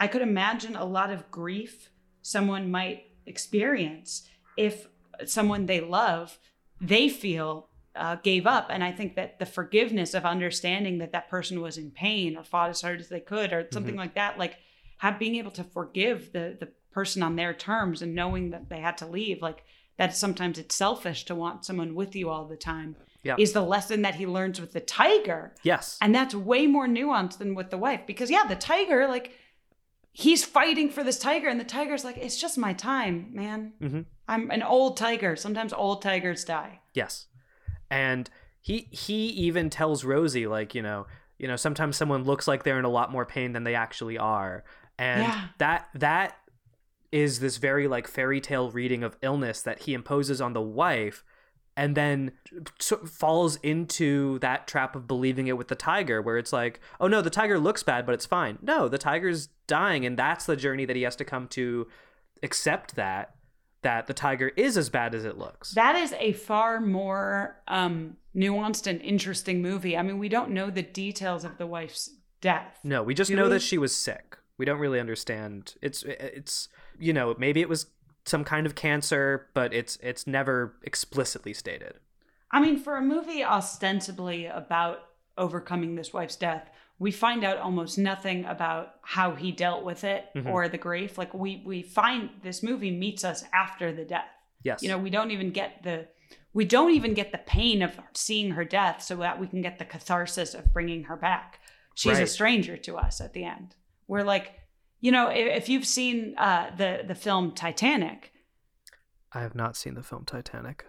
I could imagine a lot of grief someone might experience if someone they love they feel uh, gave up and i think that the forgiveness of understanding that that person was in pain or fought as hard as they could or something like that like have being able to forgive the the person on their terms and knowing that they had to leave like that sometimes it's selfish to want someone with you all the time Yeah. is the lesson that he learns with the tiger Yes. and that's way more nuanced than with the wife because yeah the tiger like he's fighting for this tiger and the tiger's like it's just my time man Mhm. i'm an old tiger sometimes old tigers die Yes. And he he even tells Rosie like, you know, you know, sometimes someone looks like they're in a lot more pain than they actually are. And Yeah. that that is this very like fairy tale reading of illness that he imposes on the wife and then falls into that trap of believing it with the tiger where it's like oh no the tiger looks bad but it's fine no the tiger's dying and that's the journey that he has to come to accept that that the tiger is as bad as it looks that is a far more um nuanced and interesting movie i mean we don't know the details of the wife's death No, we just know we? that she was sick. We don't really understand. It's it's you know maybe it was some kind of cancer, but it's it's never explicitly stated. I mean, for a movie ostensibly about overcoming this wife's death, we find out almost nothing about how he dealt with it Mhm. or the grief. Like we we find this movie meets us after the death. Yes. You know, we don't even get the we don't even get the pain of seeing her death so that we can get the catharsis of bringing her back. She's a stranger to us at the end. We're like, you know, if, if you've seen uh, the the film Titanic, I have not seen the film Titanic.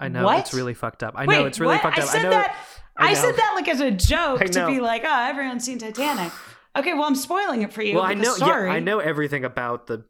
I know What? it's really fucked up. I Wait, know it's really what? fucked I up. said I that. I I, said that like as a joke to be like, oh, everyone's seen Titanic. Okay, well, I'm spoiling it for you. Well, I know Sorry. yeah, I know everything about the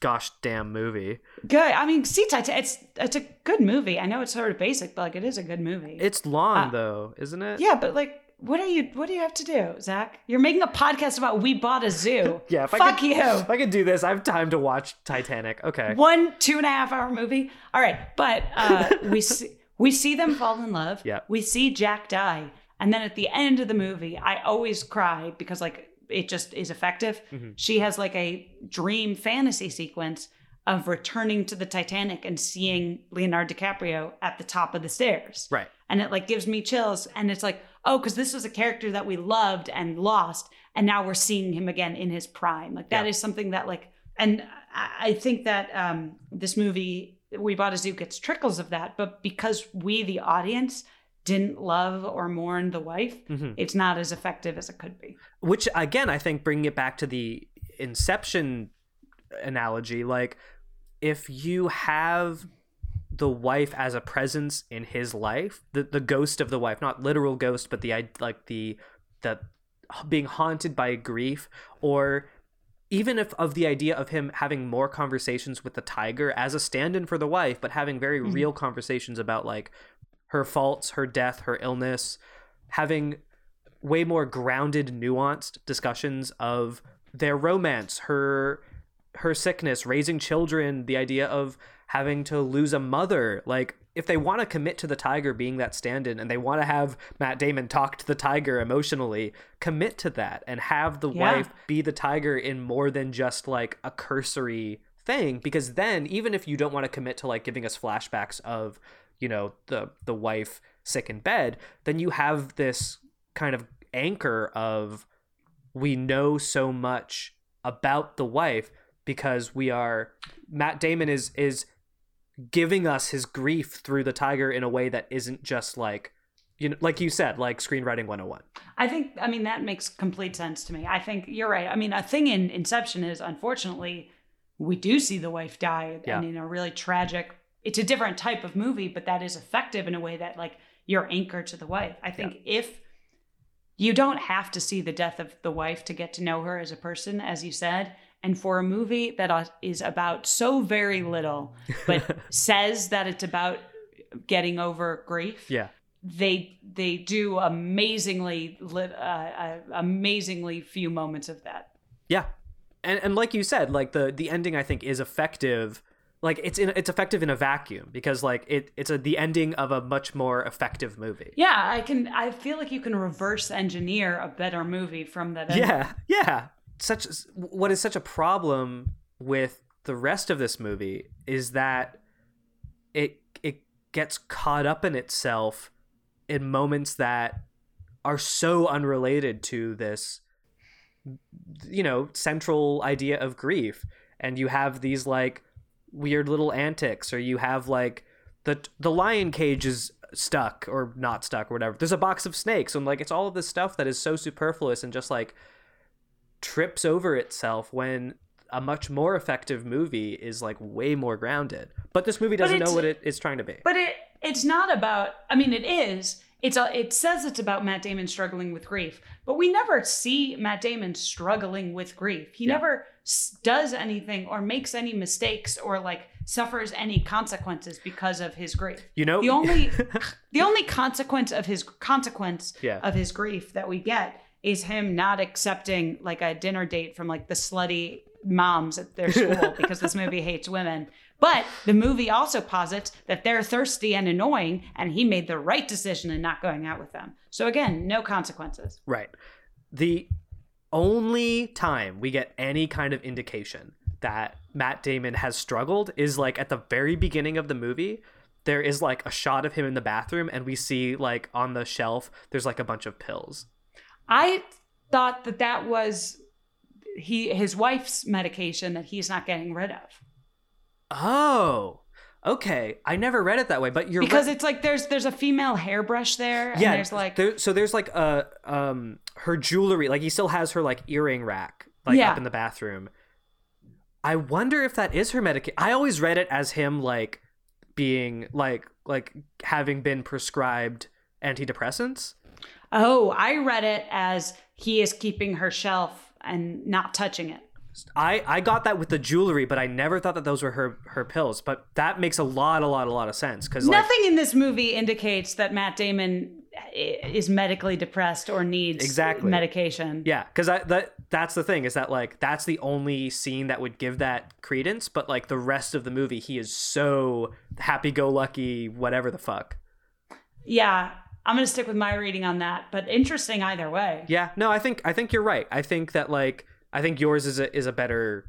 gosh damn movie. Good. I mean, see, Titanic. It's it's a good movie. I know it's sort of basic, but like it is a good movie. It's long Uh, though, isn't it? yeah, but like, what are you? What do you have to do, Zach? You're making a podcast about we bought a zoo. Yeah, if I Fuck could- you. If I could do this, I have time to watch Titanic. Okay. One two and a half hour movie. All right, but uh, we see we see them fall in love. Yeah. We see Jack die, and then at the end of the movie, I always cry because like it just is effective. Mm-hmm. She has like a dream fantasy sequence of returning to the Titanic and seeing Leonardo DiCaprio at the top of the stairs. Right. And it like gives me chills, and it's like, oh, because this was a character that we loved and lost, and now we're seeing him again in his prime. Like that is Yeah. something that like, and I think that um, this movie, We Bought a Zoo, gets trickles of that, but because we, the audience, didn't love or mourn the wife, Mhm. it's not as effective as it could be. which again i think bringing it back to the inception analogy like if you have the wife as a presence in his life the the ghost of the wife not literal ghost but the i- like the the being haunted by grief or even if of the idea of him having more conversations with the tiger as a stand-in for the wife but having very Mhm. real conversations about like her faults her death her illness having way more grounded nuanced discussions of their romance her her sickness raising children the idea of having to lose a mother like if they want to commit to the tiger being that stand-in and they want to have Matt Damon talk to the tiger emotionally commit to that and have the Yeah. wife be the tiger in more than just like a cursory thing because then even if you don't want to commit to like giving us flashbacks of you know the the wife sick in bed then you have this kind of anchor of we know so much about the wife because we are Matt Damon is is giving us his grief through the tiger in a way that isn't just like you know, like you said, like screenwriting 101. I think, I mean, that makes complete sense to me. I think you're right. I mean, a thing in Inception is unfortunately, we do see the wife die Yeah. and in a really tragic, it's a different type of movie, but that is effective in a way that, like, you're anchored to the wife. I think if you don't have to see the death of the wife to get to know her as a person, as you said. And for a movie that uh, about so very little, but says that it's about getting over grief, Yeah. they they do amazingly lit, uh, uh, amazingly few moments of that. Yeah. And and like you said, like the the ending I think is effective. Like it's in it's effective in a vacuum because like it it's a the ending of a much more effective movie. Yeah, I can. I feel like you can reverse engineer a better movie from that. ending. Yeah, yeah. Such what is such a problem with the rest of this movie is that it it gets caught up in itself in moments that are so unrelated to this you know central idea of grief. And you have these like weird little antics or you have like the the lion cage is stuck or not stuck or whatever. There's a box of snakes and like it's all of this stuff that is so superfluous and just like trips over itself when a much more effective movie is like way more grounded but this movie doesn't know what it is trying to be But it it's not about. I mean, it is. It's a, it says it's about Matt Damon struggling with grief, but we never see Matt Damon struggling with grief. He Yeah. never s- does anything or makes any mistakes or like suffers any consequences because of his grief. you know The only the only consequence of his consequence Yeah. of his grief that we get is him not accepting like a dinner date from like the slutty moms at their school because this movie hates women. But the movie also posits that they're thirsty and annoying, and he made the right decision in not going out with them. So again, no consequences. Right. The only time we get any kind of indication that Matt Damon has struggled is like at the very beginning of the movie. There is like a shot of him in the bathroom, and we see like on the shelf, there's like a bunch of pills. I thought that that was he his wife's medication that he's not getting rid of. Oh, okay. I never read it that way, but you're because right. it's like there's there's a female hairbrush there and yeah. there's like there, so there's like a um her jewelry, like he still has her like earring rack like Yeah. up in the bathroom. I wonder if that is her medication. I always read it as him like being like like having been prescribed antidepressants. Oh i read it as he is keeping her shelf and not touching it I I got that with the jewelry, but I never thought that those were her her pills. But that makes a lot a lot a lot of sense because like nothing in this movie indicates that matt damon eh, is medically depressed or needs Exactly. medication Yeah, because that that's the thing is that like that's the only scene that would give that credence, but like the rest of the movie, he is so happy-go-lucky, whatever the fuck. yeah i'm gonna stick with my reading on that but interesting either way Yeah, no, I think I think you're right. I think that like I think yours is a is a better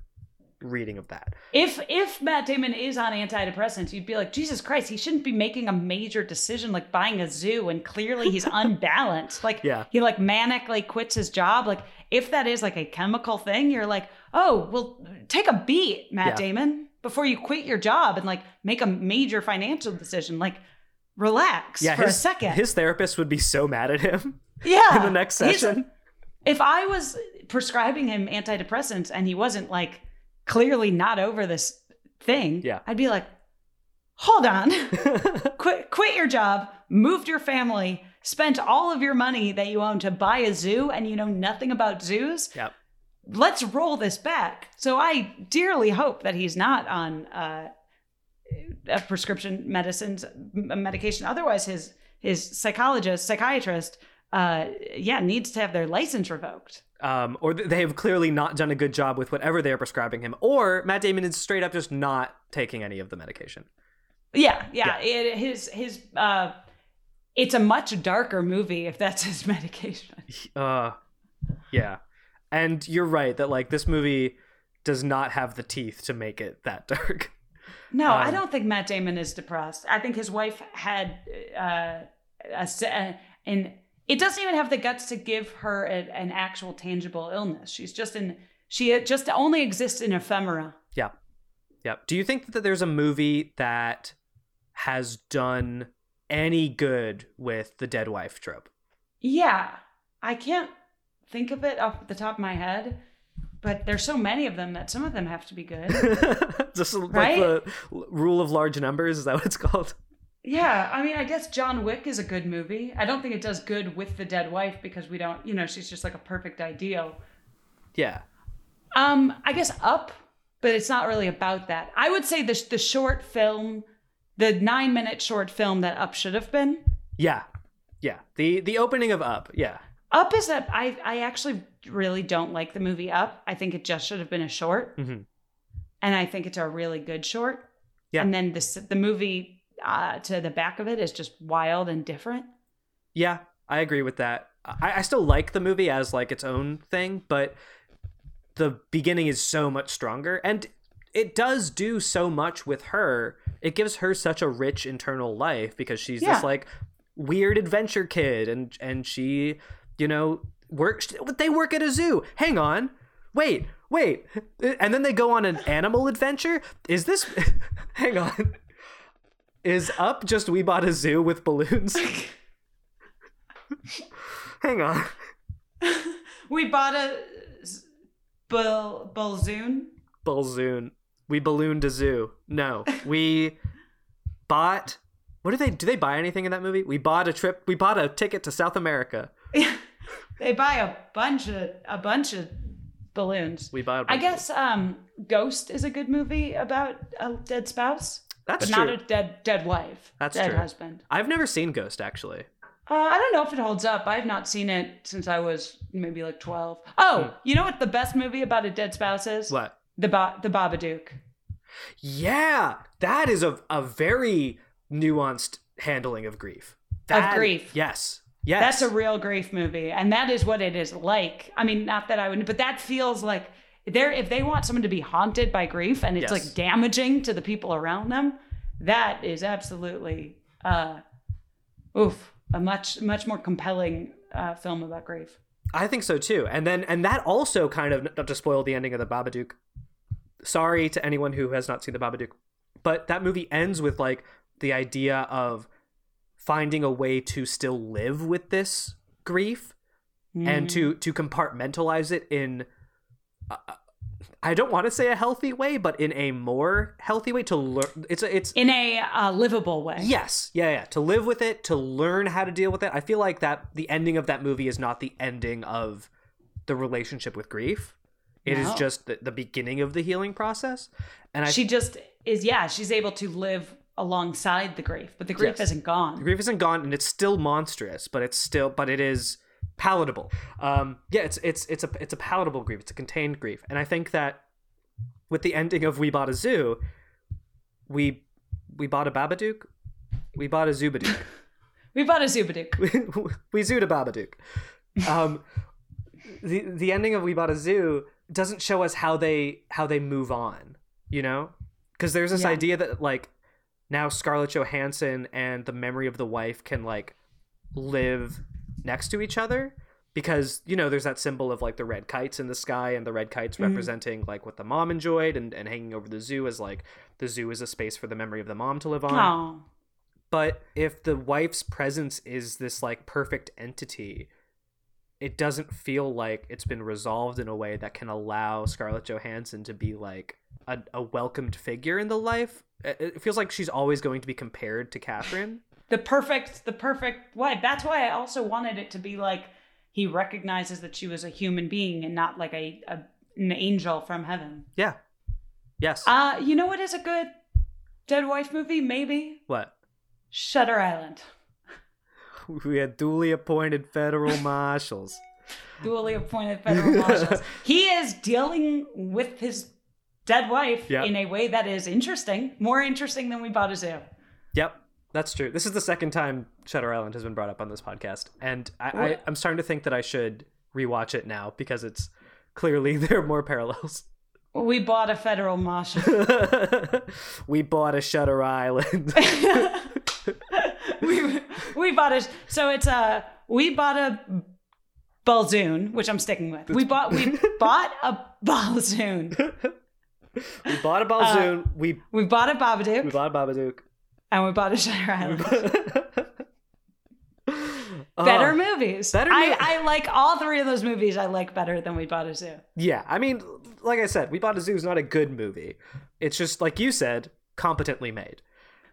reading of that. if if matt damon is on antidepressants you'd be like jesus christ he shouldn't be making a major decision like buying a zoo and clearly he's unbalanced like Yeah. he like manically quits his job like if that is like a chemical thing you're like oh well take a beat matt Yeah. damon before you quit your job and like make a major financial decision like relax Yeah, for his, a second his therapist would be so mad at him yeah in the next session. if i was prescribing him antidepressants and he wasn't like clearly not over this thing Yeah. i'd be like hold on quit quit your job moved your family spent all of your money that you own to buy a zoo and you know nothing about zoos Yep. let's roll this back so i dearly hope that he's not on uh, a prescription medicines medication otherwise his his psychologist psychiatrist uh yeah needs to have their license revoked Um, or they have clearly not done a good job with whatever they're prescribing him, or Matt Damon is straight up just not taking any of the medication. yeah yeah, It, his his uh it's a much darker movie if that's his medication Uh, yeah. And you're right that like this movie does not have the teeth to make it that dark. No, I Um, don't think Matt Damon is depressed. I think his wife had uh, a, a- and it doesn't even have the guts to give her a, an actual tangible illness. She's just in she just only exists in ephemera. Yeah. Yeah. Do you think that there's a movie that has done any good with the dead wife trope. Yeah, I can't think of it off the top of my head, but there's so many of them that some of them have to be good. Just like Right? the rule of large numbers. Is that what it's called? yeah, I mean, I guess John Wick is a good movie. I don't think it does good with the dead wife because we don't, you know, she's just like a perfect ideal. Yeah. Um, I guess Up, but it's not really about that. I would say the the short film, the nine minute short film that Up should have been. Yeah. Yeah. The the opening of Up. Yeah. Up is that I I actually really don't like the movie Up. I think it just should have been a short, Mhm. and I think it's a really good short. Yeah. And then this the movie uh, to the back of it is just wild and different. Yeah, I agree with that. I, I still like the movie as like its own thing, but the beginning is so much stronger and it does do so much with her. It gives her such a rich internal life because she's Yeah. this like weird adventure kid and and she, you know, works they work at a zoo. Hang on. Wait, wait. And then they go on an animal adventure? Is this Hang on. Is up just we bought a zoo with balloons? Hang on. We bought a bull balloon. Balzoon. We ballooned a zoo. No. We bought what do they do they buy anything in that movie? We bought a trip we bought a ticket to South America. They buy a bunch of a bunch of balloons. We a I guess um, Ghost is a good movie about a dead spouse, That's but true. not a dead dead wife. That's dead true. husband. I've never seen Ghost actually. Uh, I don't know if it holds up. I've not seen it since I was maybe like twelve. Oh, you know what the best movie about a dead spouse is? Hmm. What? The ba- the Babadook. Yeah, that is a a very nuanced handling of grief. That- grief. Yes. Yes. That's a real grief movie, and that is what it is like. I mean, not that I would, but that feels like they're if they want someone to be haunted by grief and it's Yes. like damaging to the people around them, that is absolutely, uh, oof, a much much more compelling uh, film about grief. I think so too. And then and that also kind of not to spoil the ending of the Babadook. Sorry to anyone who has not seen the Babadook, but that movie ends with like the idea of finding a way to still live with this grief and to to compartmentalize it in uh, I don't want to say a healthy way, but in a more healthy way to learn. It's a, it's in a uh, livable way. Yes, yeah, yeah. To live with it, to learn how to deal with it. I feel like that the ending of that movie is not the ending of the relationship with grief. It is No. just the, the beginning of the healing process. And I She just is, yeah, she's able to live alongside the grief, but the grief Yes. isn't gone. The grief isn't gone, and it's still monstrous, but it's still, but it is palatable. Um, yeah, it's it's it's a it's a palatable grief. It's a contained grief, and I think that with the ending of We Bought a Zoo, we we bought a Babadook, we bought a Zoobadook. We bought a Zubadook. we zooed a Babadook. Um, the the ending of We Bought a Zoo doesn't show us how they how they move on, you know, because there's this Yeah. idea that like now Scarlett Johansson and the memory of the wife can like live next to each other because you know there's that symbol of like the red kites in the sky and the red kites mm-hmm. representing like what the mom enjoyed and, and hanging over the zoo as like the zoo is a space for the memory of the mom to live on. Oh, but if the wife's presence is this like perfect entity, it doesn't feel like it's been resolved in a way that can allow Scarlett Johansson to be like a, a welcomed figure in the life. It feels like she's always going to be compared to Catherine. the perfect, the perfect wife. That's why I also wanted it to be like he recognizes that she was a human being and not like a, a an angel from heaven. Yeah. Yes. Uh, you know what is a good dead wife movie? Maybe what? Shutter Island. We had duly appointed federal marshals. duly appointed federal marshals. he is dealing with his dead wife Yeah. in a way that is interesting, more interesting than we bought a zoo. Yep, that's true. This is the second time Shutter Island has been brought up on this podcast, and I, I, I'm starting to think that I should rewatch it now because it's clearly there are more parallels. We bought a federal marshal. we bought a Shutter Island. we we bought a so it's a we bought a balzoon, which I'm sticking with. We bought we bought a balzoon. We bought a Balzoon. Uh, we We bought a Babadook. we bought a Babadook. and we bought a Shutter Island. Oh, better movies. better I, mo- I like all three of those movies. I like better than we bought a zoo. Yeah, I mean, like I said, We Bought a Zoo is not a good movie. It's just like you said, competently made.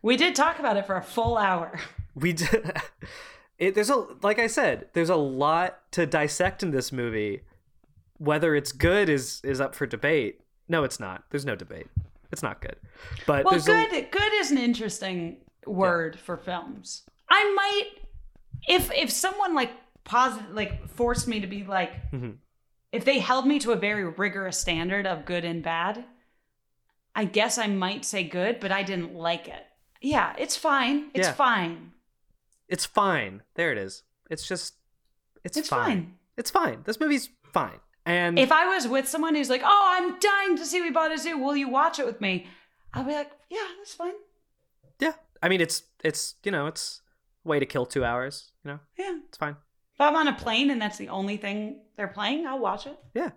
We did talk about it for a full hour. We did. It, there's a like I said, there's a lot to dissect in this movie. Whether it's good is is up for debate. No, it's not. There's no debate. It's not good. But Well, good a, good is an interesting word for films. I might if if someone like positive like forced me to be like Mhm. if they held me to a very rigorous standard of good and bad, I guess I might say good, but I didn't like it. Yeah, it's fine. It's Yeah. fine. it's fine. There it is. It's just it's, It's fine. fine. It's fine. This movie's fine. And If I was with someone who's like, "Oh, I'm dying to see We Bought a Zoo. Will you watch it with me?" I'll be like, "Yeah, that's fine. yeah, I mean it's it's you know it's a way to kill two hours. You know, Yeah." it's fine. If I'm on a plane and that's the only thing they're playing, I'll watch it. Yeah.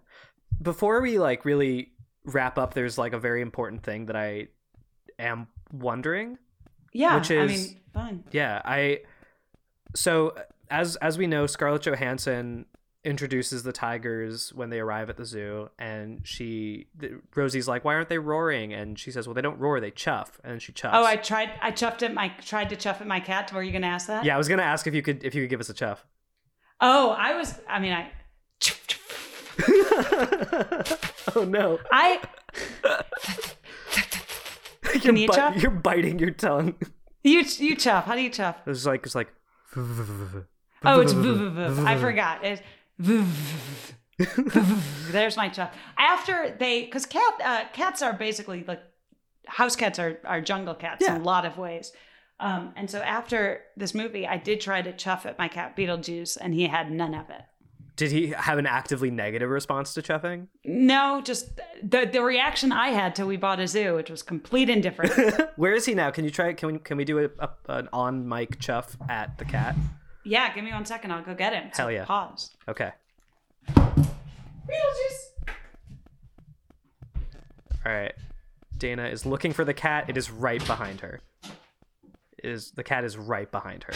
Before we like really wrap up, there's like a very important thing that I am wondering. Yeah, Which I is- mean, fine. Yeah, I so as as we know, Scarlett Johansson introduces the tigers when they arrive at the zoo and she th- Rosie's like, "Why aren't they roaring?" and she says, "Well, they don't roar, they chuff." And then she chuffs. Oh, I tried. I chuffed at my tried to chuff at my cat. Were you gonna ask that? Yeah, I was going to ask if you could if you could give us a chuff. Oh, I was. I mean, I. oh no. I. you're, Can you bi- chuff? you're biting your tongue. You you chuff. How do you chuff? It's like it's like Oh, it's. I forgot. There's my chuff. After they, because cat uh, cats are basically like house cats are are jungle cats Yeah. in a lot of ways. Um, and so after this movie, I did try to chuff at my cat Beetlejuice, and he had none of it. Did he have an actively negative response to chuffing? No, just the the reaction I had till we bought a zoo, which was complete indifference. Where is he now? Can you try? Can we can we do a, a, an on mic chuff at the cat? Yeah, give me one second, I'll go get him. So Hell yeah. Pause. Okay. Beetlejuice. All right. Dana is looking for the cat. It is right behind her. It is the cat is right behind her.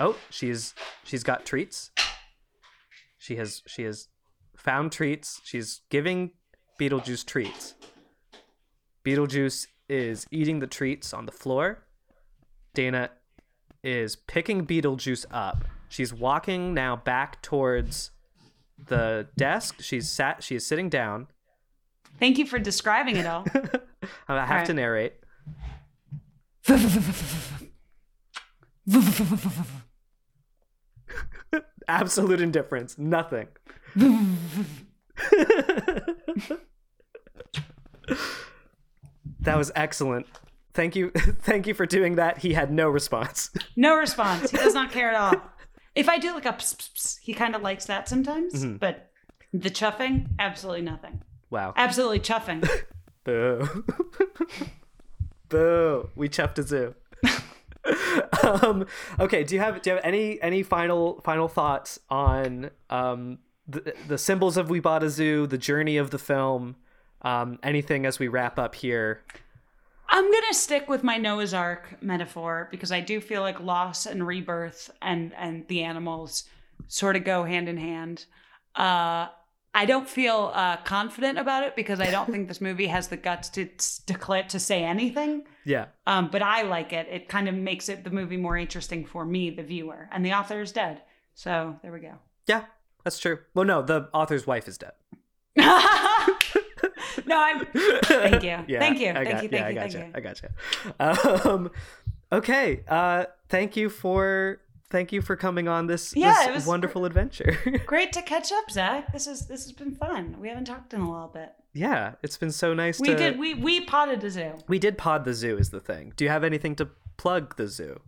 Oh, she's she's got treats. She has she has found treats. She's giving Beetlejuice treats. Beetlejuice is eating the treats on the floor. Dana is picking Beetlejuice up. She's walking now back towards the desk. She's sat she is sitting down. Thank you for describing it all. I have Alright. to narrate. Absolute indifference. Nothing. that was excellent. Thank you. Thank you for doing that. He had no response. No response. He does not care at all. If I do like a pss, pss, he kind of likes that sometimes, Mm-hmm. but the chuffing, absolutely nothing. Wow. Absolutely chuffing. Boo. Boo. We chuffed a zoo. um, okay, do you have do you have any any final final thoughts on um the the symbols of We Bought a Zoo, the journey of the film, um, anything as we wrap up here? I'm gonna stick with my Noah's Ark metaphor because I do feel like loss and rebirth and and the animals sort of go hand in hand. Uh, I don't feel uh, confident about it because I don't think this movie has the guts to to declare to say anything. Yeah. Um, but I like it. It kind of makes it the movie more interesting for me, the viewer. And the author is dead, so there we go. Yeah, that's true. Well, no, the author's wife is dead. no, I'm. Thank you. Yeah, thank you. I Thank you. yeah, Thank I you. gotcha. Thank you. I gotcha. Um, okay. Uh, thank you for thank you for coming on this, Yeah, this it was wonderful adventure. Great to catch up, Zach. This is this has been fun. We haven't talked in a little bit. yeah, it's been so nice. We to, did. We we potted the zoo. We did pod the zoo is the thing. Do you have anything to plug the zoo?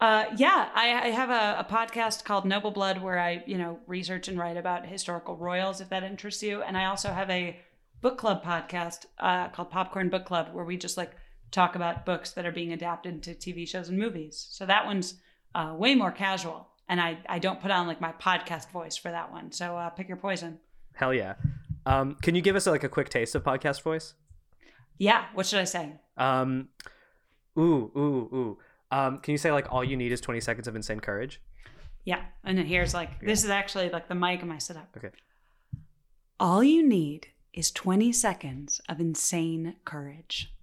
Uh, yeah, I, I have a, a podcast called Noble Blood where I, you know, research and write about historical royals, if that interests you. And I also have a book club podcast uh, called Popcorn Book Club where we just like talk about books that are being adapted to TV shows and movies. So that one's uh, way more casual, and I I don't put on like my podcast voice for that one. So uh, pick your poison. Hell yeah. Um, can you give us like a quick taste of podcast voice? Yeah, what should I say? Um, Ooh, ooh, ooh. Um, can you say like all you need is 20 seconds of insane courage? Yeah. And then here's like, this is actually like the mic in my setup. Okay. All you need is 20 seconds of insane courage.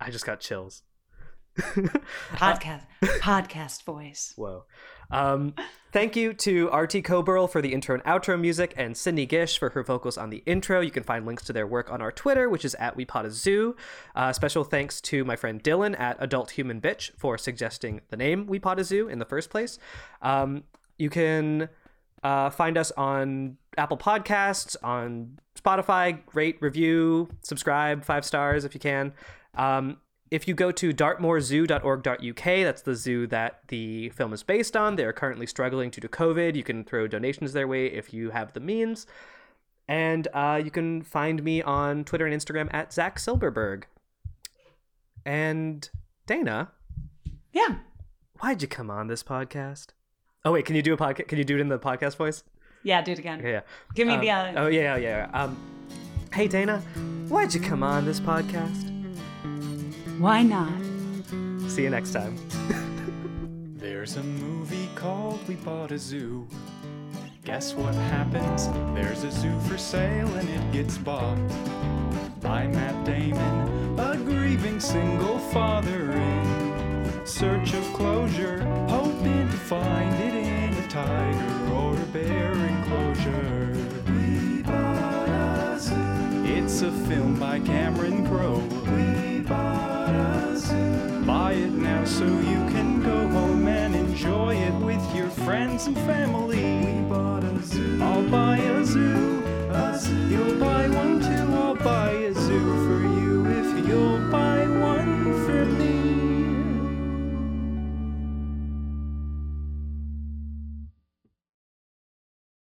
I just got chills. Podcast, podcast voice. Whoa. Um, thank you to RT Coburl for the intro and outro music and Sidney Gish for her vocals on the intro. You can find links to their work on our Twitter, which is at WePodAZoo. Uh, special thanks to my friend Dylan at Adult Human Bitch for suggesting the name WePodAZoo in the first place. Um, you can uh, find us on Apple Podcasts, on Spotify. Rate, review, subscribe, five stars if you can. Um, if you go to dartmoorzoo.org.uk, that's the zoo that the film is based on. They are currently struggling due to COVID. You can throw donations their way if you have the means. And uh, you can find me on Twitter and Instagram at Zach Silberberg. And Dana, Yeah. why'd you come on this podcast? Oh wait, can you do a podcast? Can you do it in the podcast voice? Yeah, do it again. Okay, yeah. Give me Um, the. Uh, Oh yeah, yeah. yeah. Um, hey Dana, why'd you come on this podcast? Why not? See you next time. There's a movie called We Bought a Zoo. Guess what happens? There's a zoo for sale and it gets bought by Matt Damon, a grieving single father in search of closure, hoping to find it in a tiger or a bear enclosure. It's a film by Cameron Crowe. Buy it now so you can go home and enjoy it with your friends and family. We bought a zoo. I'll buy a